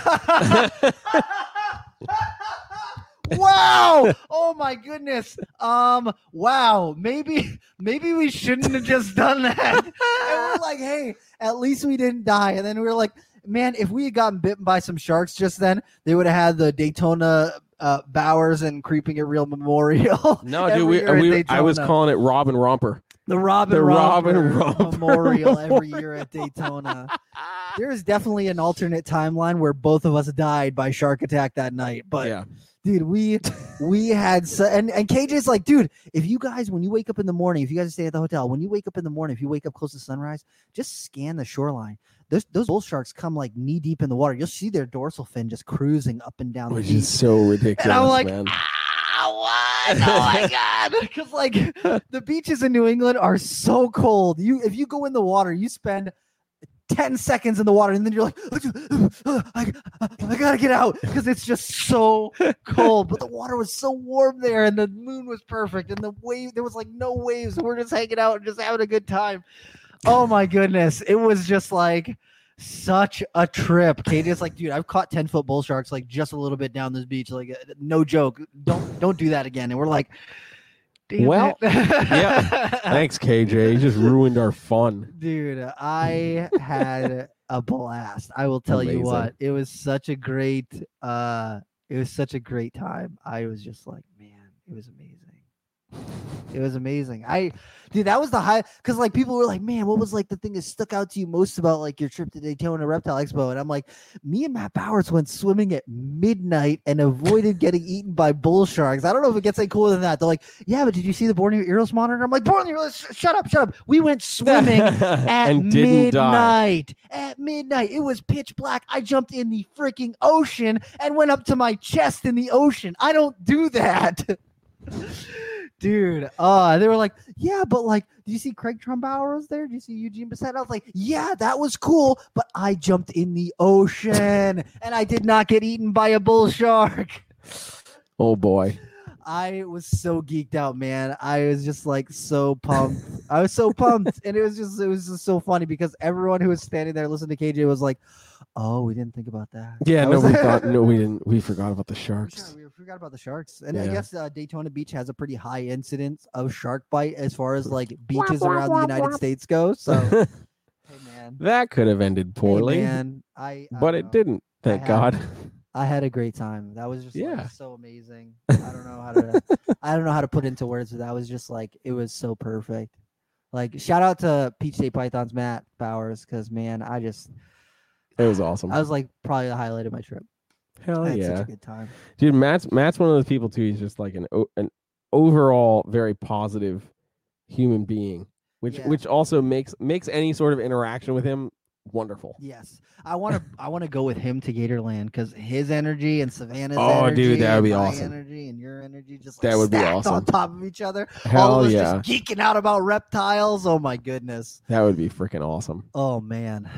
wow! Oh my goodness. Um wow. Maybe maybe we shouldn't have just done that. And we're like hey at least we didn't die. And then we were like man if we had gotten bitten by some sharks just then they would have had the daytona uh, bowers and creeping at real memorial no, dude, we, year we I was calling it Robin Romper. the Robin, The Robin Romper Romper. Memorial every year at Daytona. there is definitely an alternate timeline where both of us died by shark attack that night. But yeah, dude, we we had so, and and KJ's like, dude, if you guys when you wake up in the morning, if you guys stay at the hotel, when you wake up in the morning, if you wake up close to sunrise, just scan the shoreline. Those those bull sharks come like knee deep in the water. You'll see their dorsal fin just cruising up and down which is so ridiculous, and I'm like, man. ah, what? Oh my god! Because like the beaches in New England are so cold. You if you go in the water, you spend. 10 seconds in the water and then you're like I, gotta get out because it's just so cold. But the water was so warm there and the moon was perfect and the wave there was like no waves we're just hanging out and just having a good time. Oh my goodness. It was just like such a trip. KJ's like dude I've caught 10 foot bull sharks like just a little bit down this beach like uh, no joke. Don't don't do that again. And we're like Damn Well, yeah. Thanks, KJ. You just ruined our fun. Dude, I had a blast. I will tell you what. It was such a great uh it was such a great time. I was just like, man, it was amazing. It was amazing. I dude, that was the high because like people were like, man, what was like the thing that stuck out to you most about like your trip to Daytona Reptile Expo? And I'm like, me and Matt Bowers went swimming at midnight and avoided getting eaten by bull sharks. I don't know if it gets any cooler than that. They're like, yeah, but did you see the Borneo earless monitor? I'm like, Borneo earless, sh- shut up, shut up. We went swimming at and didn't die. midnight. At midnight, it was pitch black. I jumped in the freaking ocean and went up to my chest in the ocean. I don't do that. Dude, uh, they were like, yeah, but like, do you see Craig Trumbauer was there? Do you see Eugene Bessette? I was like, yeah, that was cool, but I jumped in the ocean and I did not get eaten by a bull shark. Oh boy. I was so geeked out, man. I was just like so pumped. I was so pumped, and it was just it was just so funny because everyone who was standing there listening to KJ was like, "Oh, we didn't think about that." Yeah, I no, was we thought no, we didn't. We forgot about the sharks. forgot- We forgot about the sharks, and I guess uh, Daytona Beach has a pretty high incidence of shark bite as far as like beaches around the United States go. So, hey man, that could have ended Hey, poorly, man, I, I but it know. didn't. Thank had- God. I had a great time. That was just like, Yeah. so amazing. I don't know how to I don't know how to put into words, but that was just like it was so perfect. Like shout out to Peach State Pythons Matt Bowers because man, I just It was awesome. I was like probably the highlight of my trip. Hell I had yeah. such a good time. dude matt's matt's one of those people too he's just like an an overall very positive human being which Yeah. which also makes makes any sort of interaction with him wonderful Yes, I want to. I want to go with him to Gatorland because his energy and Savannah's Oh, energy, dude, that would be awesome. Energy and your energy just like That would be awesome on top of each other. All hell of us yeah just geeking out about reptiles. Oh my goodness. that would be freaking awesome Oh man.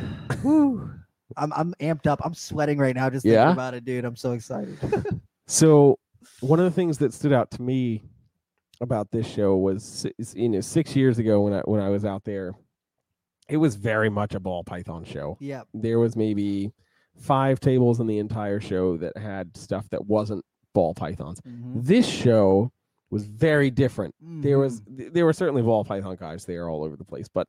I'm I'm amped up. I'm sweating right now just thinking about it, dude. I'm so excited. so one of the things that stood out to me about this show was you know 6 years ago when I when I was out there it was very much a ball python show yep. there was maybe five tables in the entire show that had stuff that wasn't ball pythons Mhm. this show was very different. There was there were certainly ball python guys there all over the place, but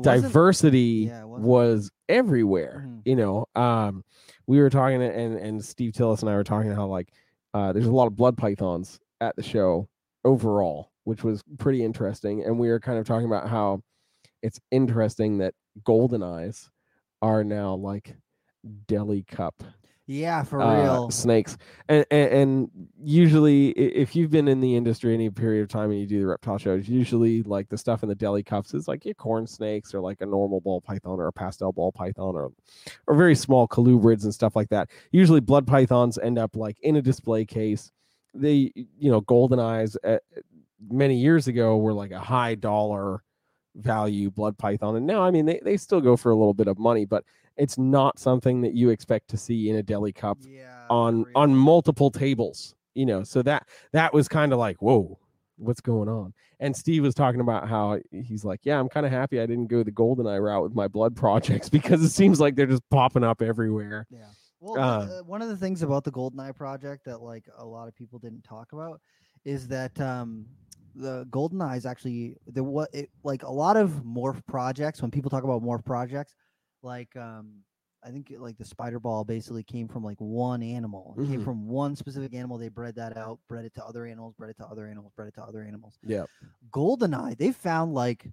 diversity yeah, was everywhere. Mhm. You know, um, we were talking and and Steve Tillis and I were talking how like uh, there's a lot of blood pythons at the show overall, which was pretty interesting. And we were kind of talking about how it's interesting that golden eyes are now like deli cup Yeah, for uh, real. snakes. And, and and usually if you've been in the industry any period of time and you do the reptile shows usually like the stuff in the deli cups is like your corn snakes or like a normal ball python or a pastel ball python or or very small colubrids and stuff like that. Usually blood pythons end up like in a display case. They you know golden eyes uh, many years ago were like a high dollar value blood python and now i mean they, they still go for a little bit of money but it's not something that you expect to see in a deli cup yeah, on for on multiple tables you know so that that was kind of like whoa what's going on? And steve was talking about how he's like yeah i'm kind of happy i didn't go the golden eye route with my blood projects because it seems like they're just popping up everywhere. Yeah. Well, Uh, uh, one of the things about the golden eye project that like a lot of people didn't talk about is that um, the golden eyes actually the what it like a lot of morph projects. When people talk about morph projects, like um, I think it- like the spider ball basically came from like one animal. It came Mhm. from one specific animal. They bred that out, bred it to other animals, bred it to other animals, bred it to other animals. Yeah. Goldeneye, they found like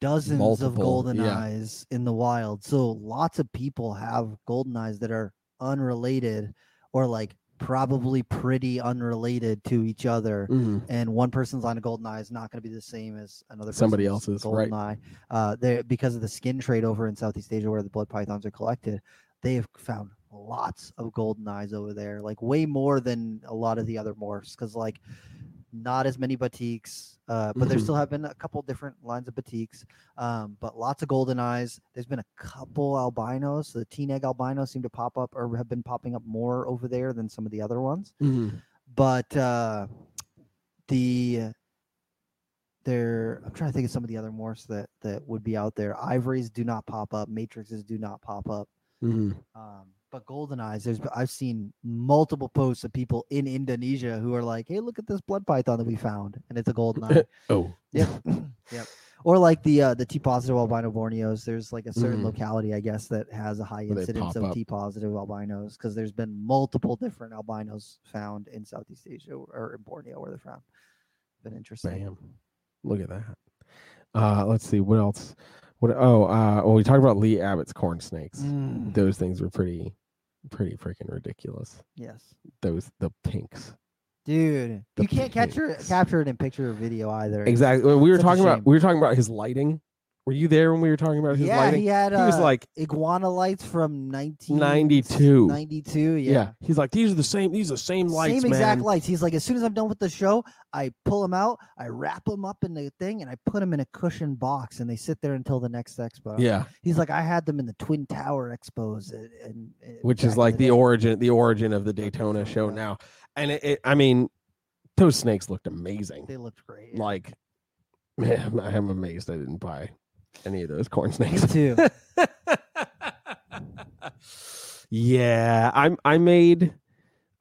dozens of golden yeah. eyes in the wild. So lots of people have golden eyes that are unrelated or like probably pretty unrelated to each other. Mhm. And one person's line of golden eye is not going to be the same as another Somebody person's else's, golden right. eye. Uh, because of the skin trade over in Southeast Asia where the blood pythons are collected, they have found lots of golden eyes over there, like way more than a lot of the other morphs. Because like not as many batiks, uh, but there Mhm. still have been a couple different lines of batiks, um, but lots of golden eyes. There's been a couple albinos. The T neg albinos seem to pop up or have been popping up more over there than some of the other ones. Mhm. But uh, the there, I'm trying to think of some of the other morphs that that would be out there. Ivories do not pop up. Matrixes do not pop up. Mhm. Um, but golden eyes, there's I've seen multiple posts of people in Indonesia who are like, "Hey, look at this blood python that we found," and it's a golden eye. Oh. Yep. yep. Or like the uh, the T positive albino borneos. There's like a certain Mhm. locality, I guess, that has a high Where incidence of. T positive albinos because there's been multiple different albinos found in Southeast Asia or in Borneo where they're found. Been interesting. Bam. Look at that. Uh, let's see what else. What? Oh, uh, well, we talked about Lee Abbott's corn snakes. Mm, Those things were pretty, pretty freaking ridiculous. yes, Those the pinks. dude, The you can't capture pinks. capture it in picture or video either. Exactly. We were Such talking about we were talking about his lighting. Were you there when we were talking about his Yeah, lighting? he had. He was uh, like, iguana lights from 19... 92. 92, yeah. yeah. He's like, these are the same. These are the same lights, Same exact man. lights. He's like, as soon as I'm done with the show, I pull them out, I wrap them up in the thing, and I put them in a cushion box, and they sit there until the next expo. Yeah, He's like, I had them in the Twin Tower expos, and, and which is like the day." origin, the origin of the Daytona show Yeah. now. And it, it, I mean, those snakes looked amazing. They looked great. Like, man, I'm amazed I didn't buy any of those corn me snakes. too. yeah, I'm. I made,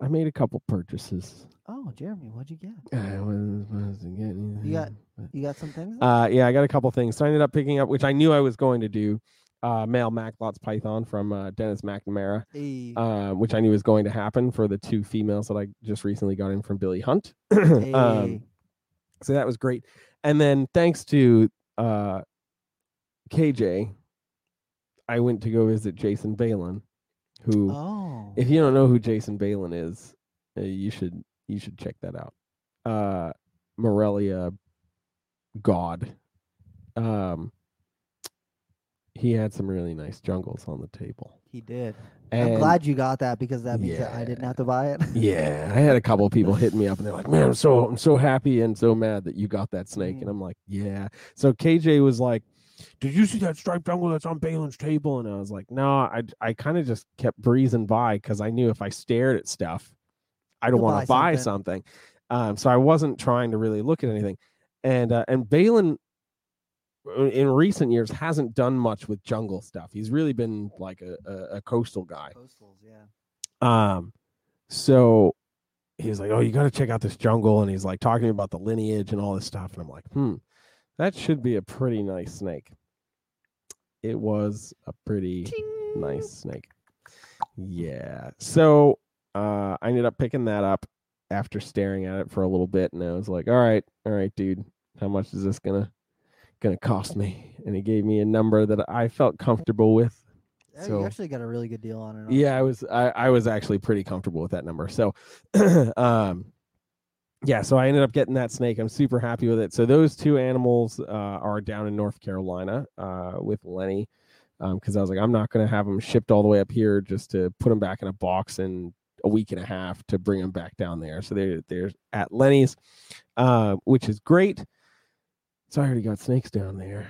I made a couple purchases. oh, Jeremy, what'd you get? I wasn't supposed to get You got- You got some things? Uh, yeah, I got a couple things. So I ended up picking up, which I knew I was going to do, uh, male Macklot's Python from uh, Dennis McNamara, hey, uh, which I knew was going to happen for the two females that I just recently got in from Billy Hunt. hey. um, so that was great. And then thanks to uh, KJ, I went to go visit Jason Balin, who, oh, if you don't know who Jason Balin is, uh, you should you should check that out. Uh, Morelia God. Um, he had some really nice jungles on the table. he did. And I'm glad you got that because that means that I didn't have to buy it. Yeah, I had a couple of people hitting me up and they're like, "Man, I'm so I'm so happy and so mad that you got that snake." Mm. And I'm like, "Yeah." So KJ was like, "Did you see that striped jungle that's on Balin's table?" And I was like, "No, I I kind of just kept breezing by because I knew if I stared at stuff, I don't want to buy something. something." Um, so I wasn't trying to really look at anything, and uh, and Balin uh, in recent years hasn't done much with jungle stuff. He's really been like a, a, a coastal guy. Coastals, yeah. Um, so he's like, "Oh, you got to check out this jungle," and he's like talking about the lineage and all this stuff, and I'm like, "Hmm, that should be a pretty nice snake." It was a pretty nice snake. Yeah. So uh, I ended up picking that up after staring at it for a little bit, and I was like, "All right, all right, dude, how much is this gonna gonna cost me?" And he gave me a number that I felt comfortable with. Yeah, So- you actually got a really good deal on it. Yeah, I was I, I was actually pretty comfortable with that number. So um yeah, so I ended up getting that snake. I'm super happy with it. So those two animals uh, are down in North Carolina uh, with Lenny because I was like, I'm not going to have them shipped all the way up here just to put them back in a box in a week and a half to bring them back down there. So they're they're at Lenny's, uh, which is great. So I already got snakes down there.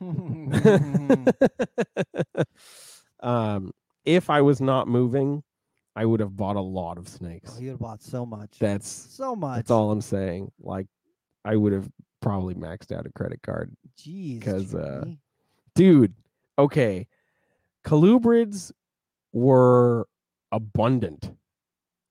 um, if I was not moving, I would have bought a lot of snakes. Oh, you would have bought so much. That's so much. that's all I'm saying. Like, I would have probably maxed out a credit card, Jeez. 'cause, uh, dude. Okay, colubrids were abundant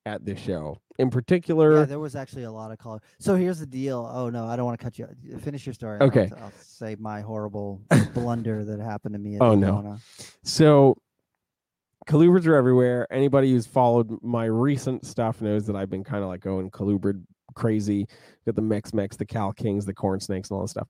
at this show, in particular. Yeah, there was actually a lot of color. So here's the deal. Oh no, I don't want to cut you. Finish your story. Okay. I'll, I'll say my horrible blunder that happened to me. At Oh, no. So colubrids are everywhere. Anybody who's followed my recent stuff knows that I've been kind of like going colubrid crazy. Got the Mex Mex, the Cal Kings, the corn snakes, and all that stuff.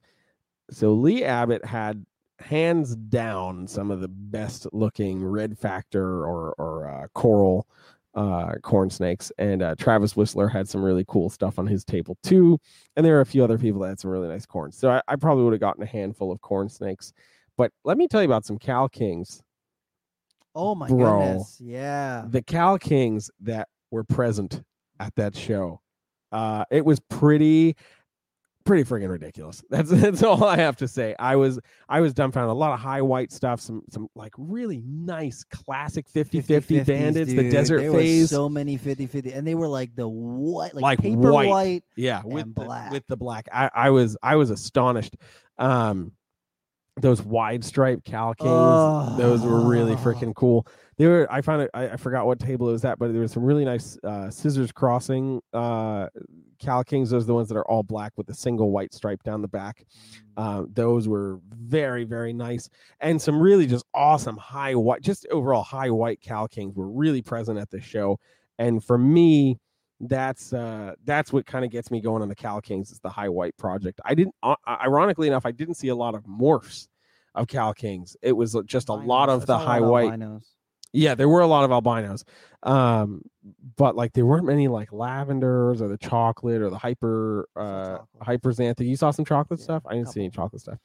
So Lee Abbott had hands down some of the best looking red factor or or uh, coral uh, corn snakes, and uh, Travis Whistler had some really cool stuff on his table too. And there are a few other people that had some really nice corns. So I, I probably would have gotten a handful of corn snakes. But let me tell you about some Cal Kings Oh my Bro. goodness. Yeah. the Cal Kings that were present at that show. Uh, it was pretty, pretty freaking ridiculous. That's that's all I have to say. I was I was dumbfounded. A lot of high white stuff, some some like really nice classic 50 50 50-50s, bandits, the desert there phase. so many 50 50 and they were like the white like, Like paper white. white, yeah, with the, black. with the black. I, I was I was astonished. Um, those wide stripe Cal Kings, those were really Oh. freaking cool. They were. I found it. I, I forgot what table it was at, but there was some really nice uh, scissors crossing uh, Cal Kings. Those are the ones that are all black with a single white stripe down the back. Uh, those were very very nice, and some really just awesome high white, just overall high white Cal Kings were really present at the show. And for me, that's uh that's what kind of gets me going on the Cal Kings is the high white project. I didn't uh, ironically enough, I didn't see a lot of morphs of Cal Kings. It was just a lot of the high white. albinos. Yeah, there were a lot of albinos. Um, but like there weren't many like lavenders or the chocolate or the hyper uh chocolate. hyperxanthic. You saw some chocolate Yeah, stuff? I didn't see any chocolate stuff.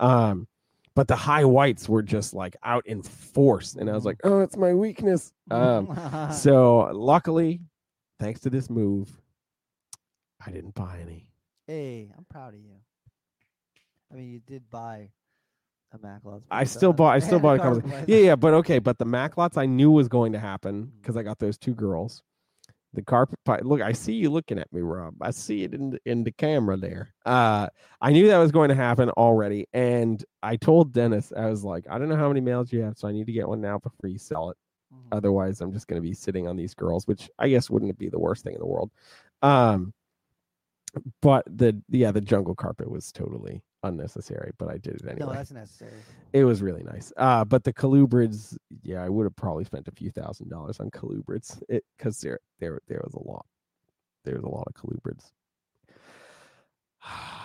Um, but the high whites were just like out in force, and I was like, oh, it's my weakness. Um, so luckily, thanks to this move, I didn't buy any. hey, I'm proud of you. I mean, you did buy a Macklot's. I still bought. I still bought a couple. Yeah, yeah, but okay. But the Macklot's I knew was going to happen because I got those two girls. The carpet pie. Look, I see you looking at me, Rob. I see it in the, in the camera there. Uh, I knew that was going to happen already, and I told Dennis I was like, I don't know how many males you have, so I need to get one now before you sell it. Mhm. Otherwise, I'm just going to be sitting on these girls, which I guess wouldn't be the worst thing in the world. Um, but the yeah, the jungle carpet was totally unnecessary, but I did it anyway No, that's necessary. it was really nice. Uh, but the colubrids, yeah, I would have probably spent a few thousand dollars on colubrids it because there there there was a lot. There was a lot of colubrids.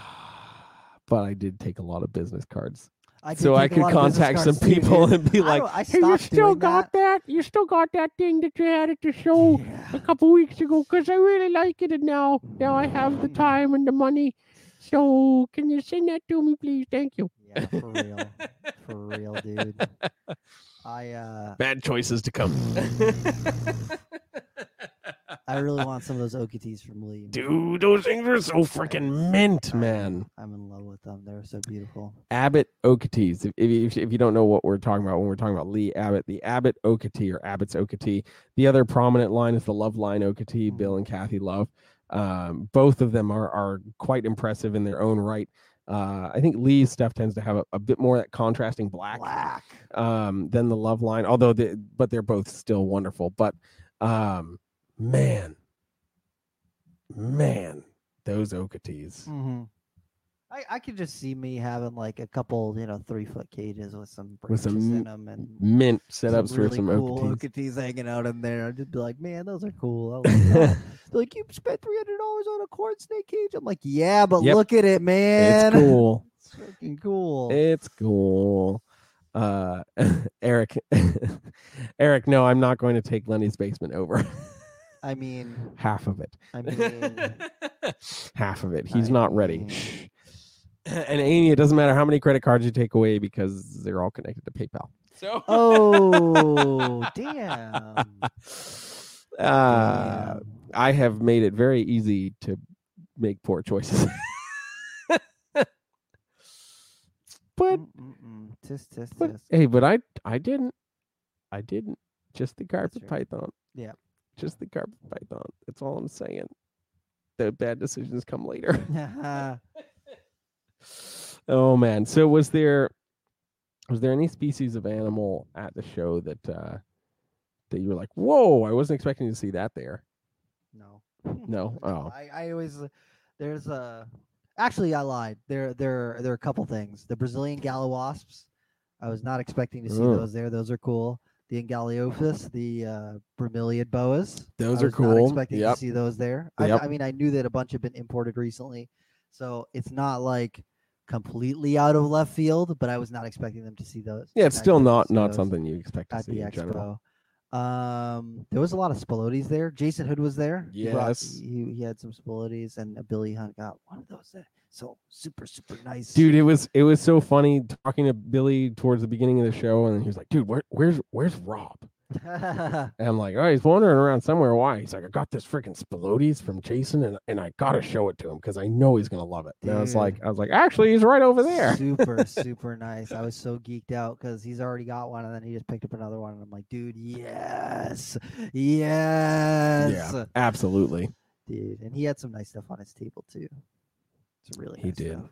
But I did take a lot of business cards. I so I take could lot of business contact some people and be like, don't- I "Hey, you still doing got that. You still got that thing that you had at the show Yeah. a couple weeks ago? Because I really like it, and now now I have the time and the money. So can you send that to me, please? Thank you." Yeah, for real. For real, dude. I uh Bad choices to come. I really want some of those Okeetees from Lee. Dude, those things are so freaking mint, man. I'm in love with them. They're so beautiful. Abbott Okeetees. If, if, you- if you don't know what we're talking about when we're talking about Lee Abbott, the Abbott Okeetee or Abbott's Okeetee. The other prominent line is the Love Line Okeetee, Mhm. Bill and Kathy Love. Um, both of them are are quite impressive in their own right. Uh, I think Lee's stuff tends to have a, a bit more of that contrasting black, Black. um, than the Love Line, although they, but they're both still wonderful. But um, man, man, those Okeetees. Mm-hmm. I, I could just see me having like a couple, you know, three foot cages with some With some in them and Mint some setups for some cool Okeetees. Hanging out in there. I'd just be like, man, those are cool. They're like, you spent three hundred dollars on a corn snake cage. I'm like, yeah, but Yep. look at it, man. It's cool. It's freaking cool. It's cool. Uh, Eric, Eric, no, I'm not going to take Lenny's basement over. I mean, Half of it. I mean, Half of it. He's I not ready. mean- Shh. And Amy, it doesn't matter how many credit cards you take away because they're all connected to PayPal. So, oh damn. uh, Damn. I have made it very easy to make poor choices. but. Tisk, tisk, But hey, but I I didn't. I didn't. Just the carpet python. Yeah. Just the carpet python. That's all I'm saying. The bad decisions come later. oh man. So was there was there any species of animal at the show that uh that you were like, whoa, I wasn't expecting to see that there. no. No? Oh. I, I always there's a actually I lied. There there there are a couple things. The Brazilian galliwasps. I was not expecting to see Ooh. those there. Those are cool. The Ungaliophis, the uh, bromeliad boas. Those I are was not cool. expecting Yep. to see those there. I, Yep. I mean, I knew that a bunch have been imported recently, so it's not like completely out of left field. But I was not expecting them to see those. Yeah, it's still not not those something you expect to at see the in general. Um, there was a lot of Spilotes there. Jason Hood was there. He brought- Yes. he, he had some Spilotes, and uh, Billy Hunt got one of those. There. So super super nice, Dude, it was it was so funny talking to Billy towards the beginning of the show, and he was like, "Dude, where, where's where's Rob?" And I'm like, "Oh, he's wandering around somewhere. Why?" He's like, "I got this freaking Spilotes from Jason, and and I gotta show it to him because I know he's gonna love it." And I was like, I was like, actually, he's right over there. super super nice. I was so geeked out because he's already got one, and then he just picked up another one, and I'm like, dude, yes, yes, Yeah, absolutely. dude. And he had some nice stuff on his table too. It's really He nice did. stuff.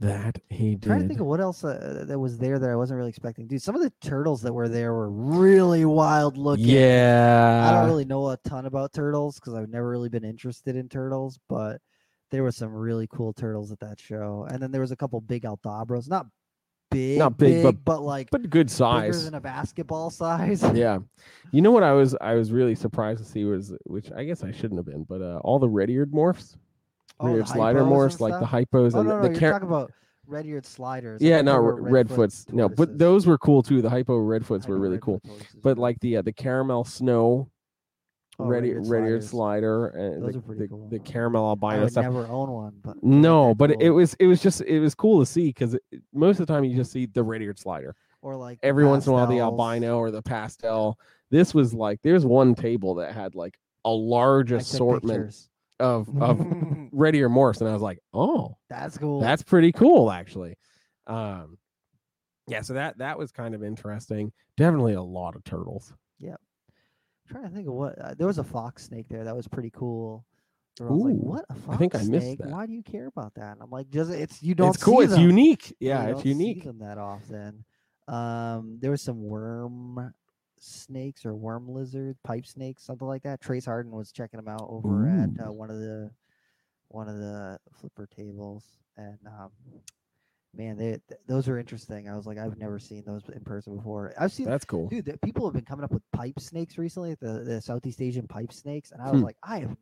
That he did. trying to think of what else uh, that was there that I wasn't really expecting. Dude, some of the turtles that were there were really wild looking. Yeah. I don't really know a ton about turtles because I've never really been interested in turtles, but there were some really cool turtles at that show. And then there was a couple big Aldabras, not big, Not big, but- but like but good size, bigger than a basketball size. yeah. You know what I was I was really surprised to see was which I guess I shouldn't have been, but uh, all the red-eared morphs, Oh, red-eared slider morphs, like the hypos Oh and no, no, the, you're the car- talking about red-eared sliders. Yeah, no they were re- No, but those were cool too. The hypo redfoots were Hypo really cool. But like the uh, the caramel snow, Oh, red red-eared red-eared slider, and Those the, are pretty the, cool. the caramel I albino would stuff. never own one, but No, but it, it was it was just it was cool to see because most of the time you just see the red-eared slider. or like Every once in a while the albino or the pastel. This was like there's one table that had like a large I assortment of of red-eared morphs, and I was like, oh, That's cool. that's pretty cool actually. Um, yeah, so that that was kind of interesting. Definitely a lot of turtles. Yep. Trying to think of what uh, there was a fox snake there that was pretty cool. where I was like, what a fox I think I missed snake? that. Why do you care about that? And I'm like, just it's you don't it's cool. It's them. unique. You Yeah, it's don't see unique. them that often. Um, there was some worm snakes or worm lizard, pipe snakes, something like that. Trace Harden was checking them out over at uh, one of the one of the flipper tables, and um, man, they th- those are interesting. I was like, I've never seen those in person before. I've seen That's cool. dude that people have been coming up with pipe snakes recently the, the southeast asian pipe snakes and i was Hmm. like i have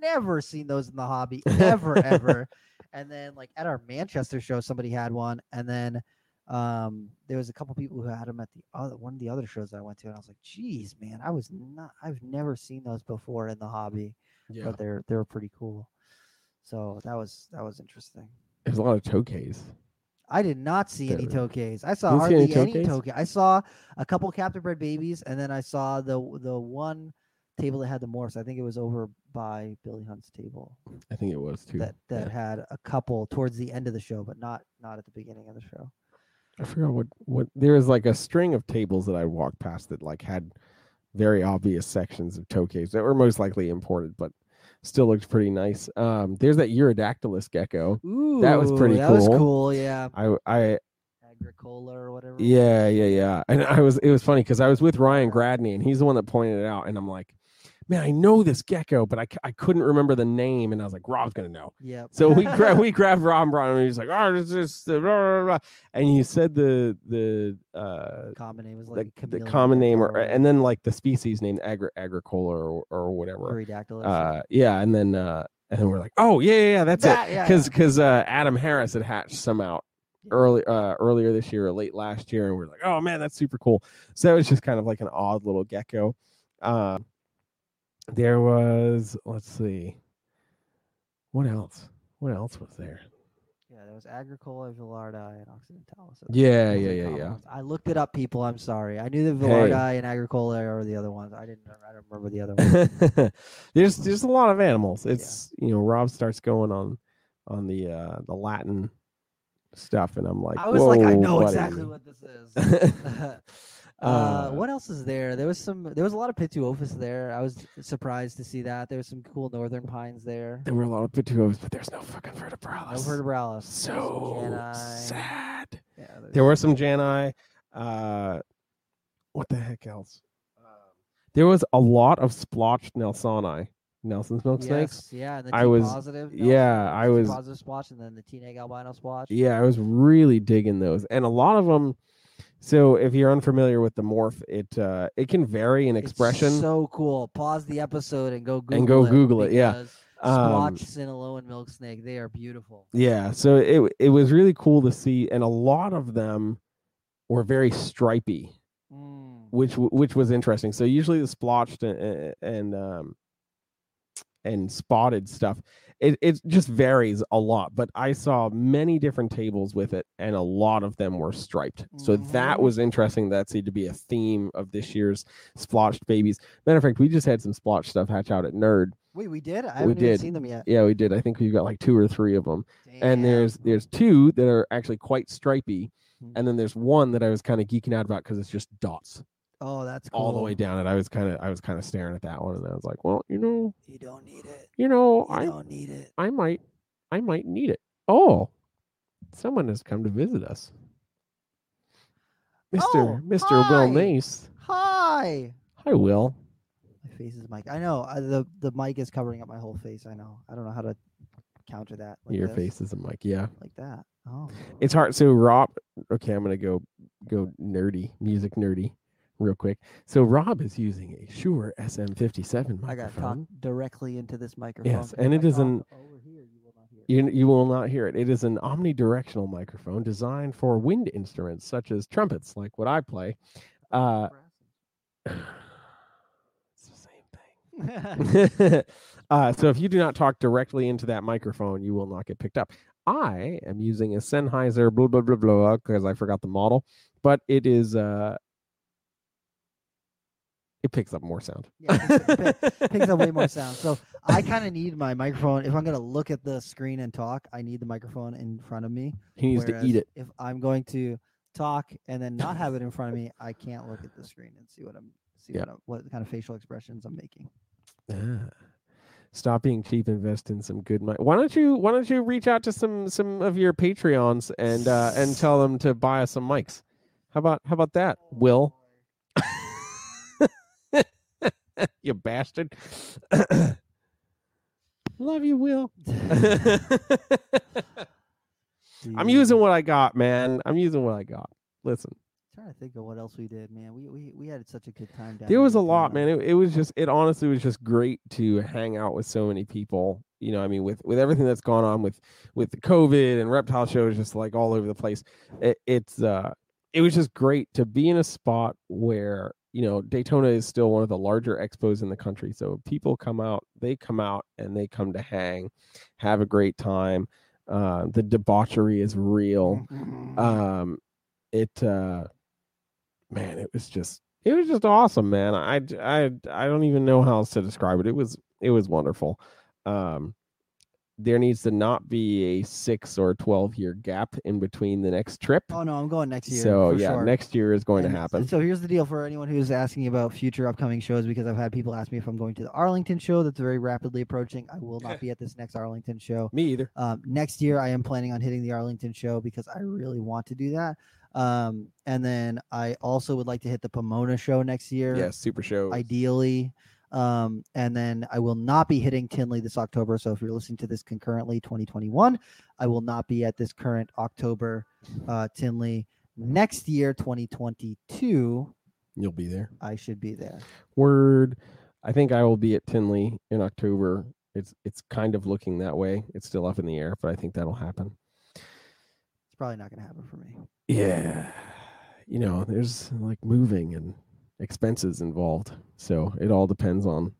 never seen those in the hobby ever ever and then like at our manchester show somebody had one and then um there was a couple people who had them at the other one of the other shows that i went to and i was like geez man i was not i've never seen those before in the hobby Yeah, but they're they're pretty cool so that was that was interesting there's a lot of tokays. I did not see any There- tokays. I saw didn't any hardly any tokays? tokay. I saw a couple captive bred babies, and then I saw the the one table that had the morphs. I think it was over by Billy Hunt's table I think it was too. that that yeah. had a couple towards the end of the show, but not not at the beginning of the show. I forgot what what there was like a string of tables that I walked past that like had very obvious sections of tokays that were most likely imported, but still looked pretty nice. Um, there's that Urodactylus gecko. Ooh, That was pretty cool. That was cool. cool. Yeah, I I Agricola or whatever. yeah yeah yeah, and I was it was funny because I was with Ryan Gradney and he's the one that pointed it out, and I'm like, man, I know this gecko, but I, I couldn't remember the name, and I was like, Rob's gonna know. Yep. So we grabbed we grabbed Rob and and he's like, oh, this is the blah, blah, blah," and you said the the uh common name was like a the common name or and then like the species name agri- agricola or, or whatever. Uh yeah and then uh and then we're like oh yeah yeah, yeah that's That- it yeah, because because uh adam harris had hatched some out Yeah. early uh earlier this year or late last year and we're like oh man that's super cool. So that was just kind of like an odd little gecko. Uh there was let's see what else what else was there Yeah, there was Agricola, Villardi, and Occidentalis. Those- Yeah, yeah, yeah, yeah. ones. I looked it up, people. I'm sorry. I knew that Hey. Villardi and Agricola are the other ones. I didn't. I don't remember the other ones. there's there's a lot of animals. It's you know Rob starts going on on the uh the Latin stuff, and I'm like, I was like, I know buddy." exactly what this is. uh, Uh, what else is there? There was some. There was a lot of Pituophis there. I was surprised to see that. There was some cool northern pines there. There were a lot of pituos, but there's no fucking No vertebralis. vertebralis. So sad. Yeah, There were some Janai. Uh, what the heck else? Um, there was a lot of splotched Nelsoni. Nelson's milk snakes. Yes, yeah, I was- positive. yeah, Nelson, I T was- positive splotch, and then the T neg albino splotch. Yeah, I was really digging those, and a lot of them. So if you're unfamiliar with the morph, it uh, it can vary in It's expression. so cool. Pause the episode and go Google And go it Google it, yeah. because Um, Sinaloan milk snake, they are beautiful. Yeah, so it it was really cool to see, and a lot of them were very stripy, Mm. which which was interesting. So usually the splotched and and um, and spotted stuff, it it just varies a lot. But I saw many different tables with it, and a lot of them were striped. So that Mhm. was interesting. That seemed to be a theme of this year's splotched babies. Matter of fact, we just had some splotched stuff hatch out at Nerd. Wait, we did? I We did. seen them yet. Yeah, we did. I think we've got like two or three of them. and there's there's two that are actually quite stripy Mhm. and then there's one that i was kind of geeking out about because it's just dots oh, that's cool. all the way down and i was kind of i was kind of staring at that one and i was like well you know You don't need it. you know You i don't need it. i might i might need it oh someone has come to visit us mr Oh, mr will nace Hi. hi will My face is mic. I know uh, the the mic is covering up my whole face. I know. I don't know how to counter that. Like your this, face is a mic yeah like that. Oh, it's hard so rob okay i'm gonna go go nerdy music nerdy real quick so rob is using a shure sm57 microphone I got to talk directly into this microphone. Yes, and it I is an- over here. You will not hear. it. You, you will not hear it. It is an omnidirectional microphone designed for wind instruments such as trumpets, like what I play. Uh, it's the same thing. uh, so if you do not talk directly into that microphone, you will not get picked up. I am using a Sennheiser blah blah blah blah because I forgot the model, but it is uh, it picks up more sound. Yeah, it picks up- it picks up way more sound. So I kind of need my microphone. If I'm gonna look at the screen and talk, I need the microphone in front of me. he needs to eat it. If I'm going to talk and then not have it in front of me, I can't look at the screen and see what I'm see Yeah. what, I'm, what kind of facial expressions I'm making. Ah. Stop being cheap. Invest in some good money. Why don't you Why don't you reach out to some some of your Patreons and uh, and tell them to buy us some mics? How about How about that, Will? you bastard. Love you, Will. I'm using what I got, man. I'm using what I got. Listen, I'm trying to think of what else we did, man. We we, we had such a good time down there was a lot, man. It, it was just, it honestly was just great to hang out with so many people. You know, I mean, with with everything that's gone on with with the COVID and reptile shows, just like all over the place. It, it's uh, it was just great to be in a spot where you know Daytona is still one of the larger expos in the country. So people come out, they come out and they come to hang, have a great time. Uh, the debauchery is real. Mhm. um it uh man it was just it was just awesome man I, I, I don't even know how else to describe it it was it was wonderful um there needs to not be a six or 12 year gap in between the next trip oh no, I'm going next year. so yeah sure. next year is going And to happen So here's the deal for anyone who's asking about future upcoming shows, because I've had people ask me if I'm going to the Arlington show that's very rapidly approaching. I will not be at this next Arlington show. me either Um, next year, I am planning on hitting the Arlington show because I really want to do that. Um, and then I also would like to hit the Pomona show next year, Yeah, super show ideally. Um, and then I will not be hitting Tinley this October. So if you're listening to this concurrently, 2021, I will not be at this current October uh, Tinley. Next year, 2022, you'll be there I should be there. word i think i will be at tinley in october it's it's kind of looking that way it's still up in the air but i think that'll happen It's probably not going to happen for me. yeah you know there's like moving and expenses involved. So it all depends on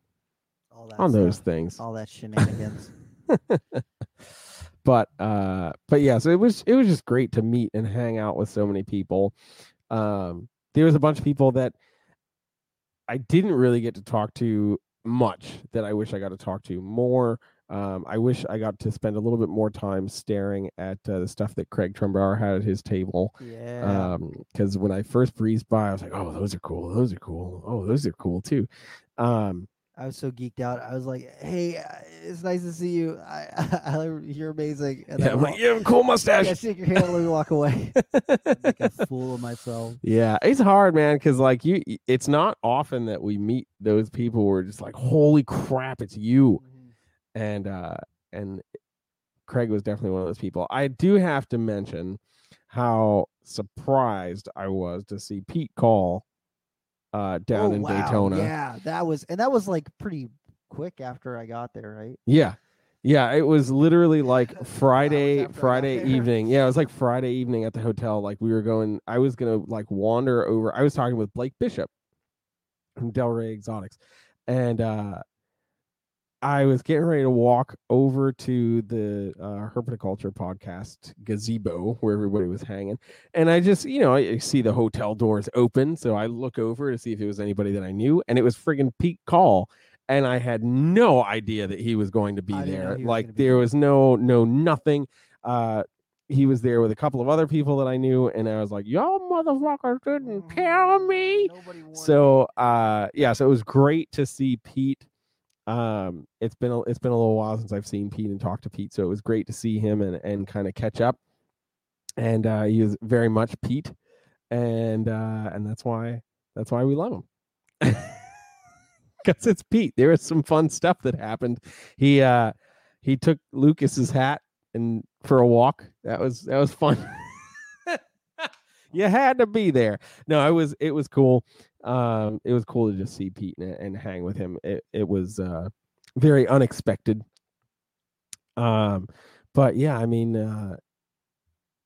All on those things. All that shenanigans. but uh but yeah so it was it was just great to meet and hang out with so many people. Um there was a bunch of people that i didn't really get to talk to much that i wish i got to talk to more um i wish i got to spend a little bit more time staring at uh, the stuff that craig trumbauer had at his table yeah. um because when i first breezed by i was like oh those are cool those are cool oh those are cool too um I was so geeked out. I was like, "Hey, uh, it's nice to see you. I, I you're amazing." And Yeah, I'm like, you have a cool mustache. yeah, shake your hand, let me walk away. like a fool of myself. Yeah, it's hard, man, because like you, it's not often that we meet those people who are just like, "Holy crap, it's you!" And uh, and Craig was definitely one of those people. I do have to mention how surprised I was to see Pete Call uh, down Oh, in wow. Daytona. Yeah, that was and that was like pretty quick after I got there, right? Yeah. Yeah, it was literally like Friday after I got Friday evening. Yeah, it was like Friday evening at the hotel. Like we were going I was gonna like wander over. I was talking with Blake Bishop from Delray Exotics. And uh I was getting ready to walk over to the uh, herpetoculture podcast gazebo where everybody was hanging, and I just, you know, I, I see the hotel doors open, so I look over to see if it was anybody that I knew, and it was friggin' Pete Call, and I had no idea that he was going to be I didn't know there. was Like be there was no, no, nothing. Uh, he was there with a couple of other people that I knew, and I was like, "Y'all motherfuckers didn't tell me." Me. so uh yeah so it was great to see pete um it's been a, it's been a little while since i've seen pete and talked to pete so it was great to see him and and kind of catch up. And uh he was very much pete and uh and that's why that's why we love him. Because it's pete. There was some fun stuff that happened. He uh he took lucas's hat and for a walk. That was that was fun. You had to be there. No it was it was cool um it was cool to just see pete and, and hang with him. It, it was uh very unexpected. Um but yeah i mean uh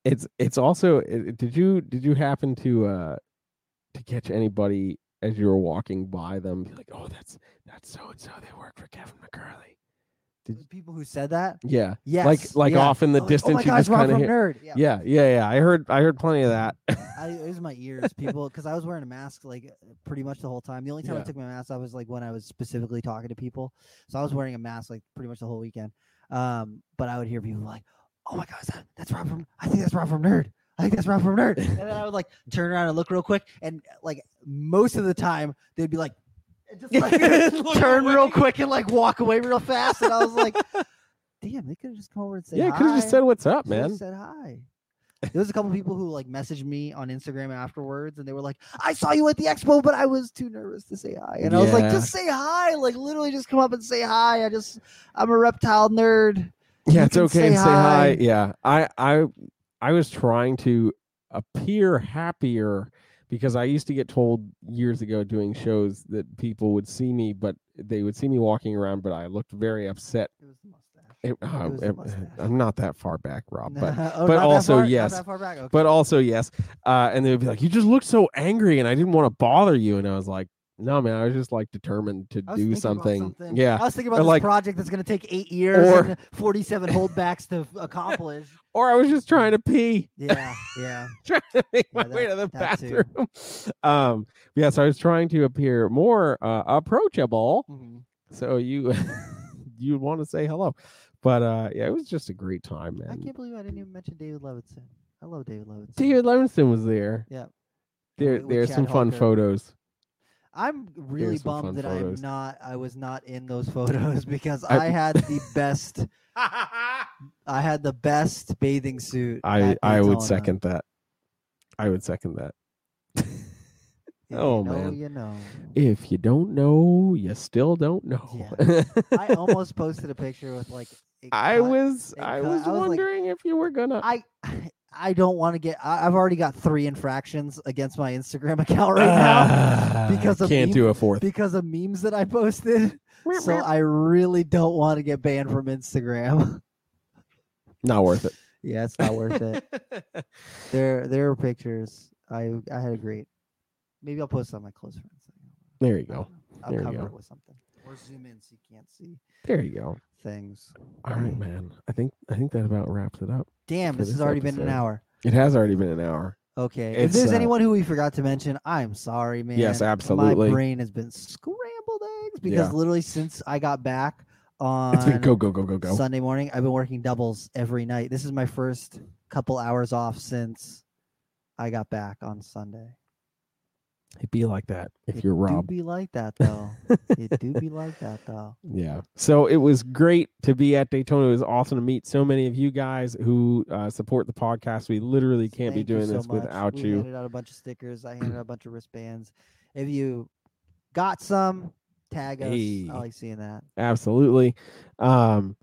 it's it's also i- did you did you happen to uh to catch anybody as you were walking by them be like oh that's that's so and so they work for kevin mccurley The people who said that, yeah yes, like like yeah. off in the Like, distance oh my you gosh, just Rob kind of from hear Nerd. Yeah, yeah yeah yeah i heard i heard plenty of that I, it was my ears, people, because I was wearing a mask like pretty much the whole time. The only time I took my mask off was like when I was specifically talking to people. So I was wearing a mask like pretty much the whole weekend. Um, but I would hear people like, "Oh my god, is that, that's Rob from? I think that's Rob from Nerd. I think that's Rob from Nerd." And then I would like turn around and look real quick, and like most of the time they'd be like, and just like Look turn real quick and like walk away real fast, and I was like, "Damn, they could have just come over and said yeah could have just said what's up Should've man Said hi. There was a couple people who like messaged me on Instagram afterwards, and they were like, "I saw you at the expo, but I was too nervous to say hi." And I was like, "Just say hi! Like literally, just come up and say hi. I just, I'm a reptile nerd." yeah You it's okay say to say hi. hi. yeah i i i was trying to appear happier because i used to get told years ago doing shows that people would see me but they would see me walking around but i looked very upset It was the mustache. It- It uh, was the it- mustache. i'm not that far back rob but Oh, but also, far- yes. that far back? Okay. but also yes uh and they would be like you just looked so angry and i didn't want to bother you and i was like no man i was just like determined to do about something. yeah I was thinking about Or, this like- project that's going to take eight years Or- and 47 holdbacks to accomplish. or i was just trying to pee Yeah, yeah. trying to make my Yeah, way to the that too. bathroom. Um, yes, I was trying to appear more uh, approachable, Mhm. so you you want to say hello. But uh, yeah, it was just a great time, man. I can't believe I didn't even mention David Levinson. I love David Levinson. David Levinston was there. Yeah. There, there's Chad some fun photos. I'm really bummed that photos. I'm not. I was not in those photos because I- I, had the best. I had the best bathing suit. I I would second that. I would second that. Oh, you know, man. you know. If you don't know, you still don't know. I almost posted a picture with like. I cut- was I cut- was I was like- wondering if you were gonna. I. I don't want to get. I, I've already got three infractions against my Instagram account right ah, now because of can't meme- do a fourth. because of memes that I posted. So I really don't want to get banned from Instagram. Not worth it. yeah, it's not worth it. There, there are pictures. I, I had a great. Maybe I'll post it on my close friends. there you go. I'll There you cover go. it with something, or zoom in so you can't see There you go. things. All right, man. I think I think that about wraps it up. Damn, for this has this already been an hour. It has already been an hour. Okay. It's, if there's uh, anyone who we forgot to mention, I'm sorry, man. Yes, absolutely. My brain has been scrambled eggs because Yeah. literally since I got back It's been on go go go go go. Sunday morning, I've been working doubles every night. This is my first couple hours off since I got back on Sunday. It'd be like that if It you're do Rob. be like that though. it do be like that though. Yeah. So it was great to be at Daytona. It was awesome to meet so many of you guys who uh, support the podcast. We literally can't Thank be doing so this much. without we you. handed out a bunch of stickers. I handed out a bunch of wristbands. If you got some, tag us. Hey. I like seeing that. Absolutely. Um,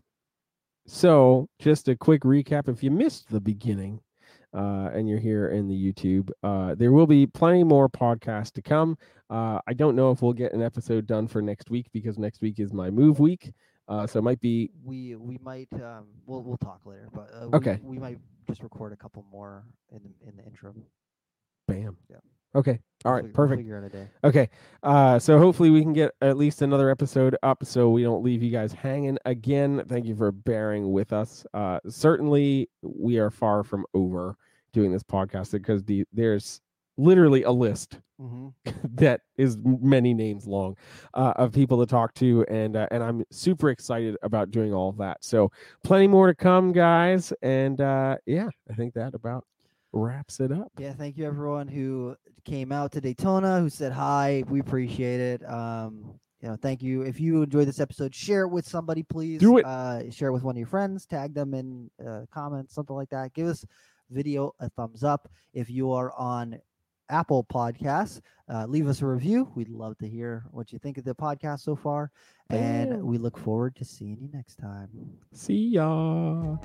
so just a quick recap. If you missed the beginning, uh, and you're here in the YouTube, uh, there will be plenty more podcasts to come. Uh, I don't know if we'll get an episode done for next week because next week is my move week. Uh, so it might be We we might um we'll we'll talk later, but uh, we- Okay. we, might just record a couple more in the in the interim. bam. Yeah. Okay. All right. We'll right. fig- we'll Perfect. Figure a day. Okay. Uh, so hopefully we can get at least another episode up so we don't leave you guys hanging again. Thank you for bearing with us. Uh, certainly we are far from over doing this podcast because the there's literally a list Mm-hmm. that is many names long uh, of people to talk to and uh, and I'm super excited about doing all of that. So plenty more to come guys and uh, yeah, I think that about wraps it up. Yeah, thank you everyone who came out to Daytona, who said hi. We appreciate it. Um, you know, thank you. If you enjoyed this episode, share it with somebody, please. Do it. Uh, share it with one of your friends. Tag them in uh, comments, something like that. Give us video a thumbs up. If you are on Apple Podcasts, uh, leave us a review. We'd love to hear what you think of the podcast so far, and we look forward to seeing you next time. See ya.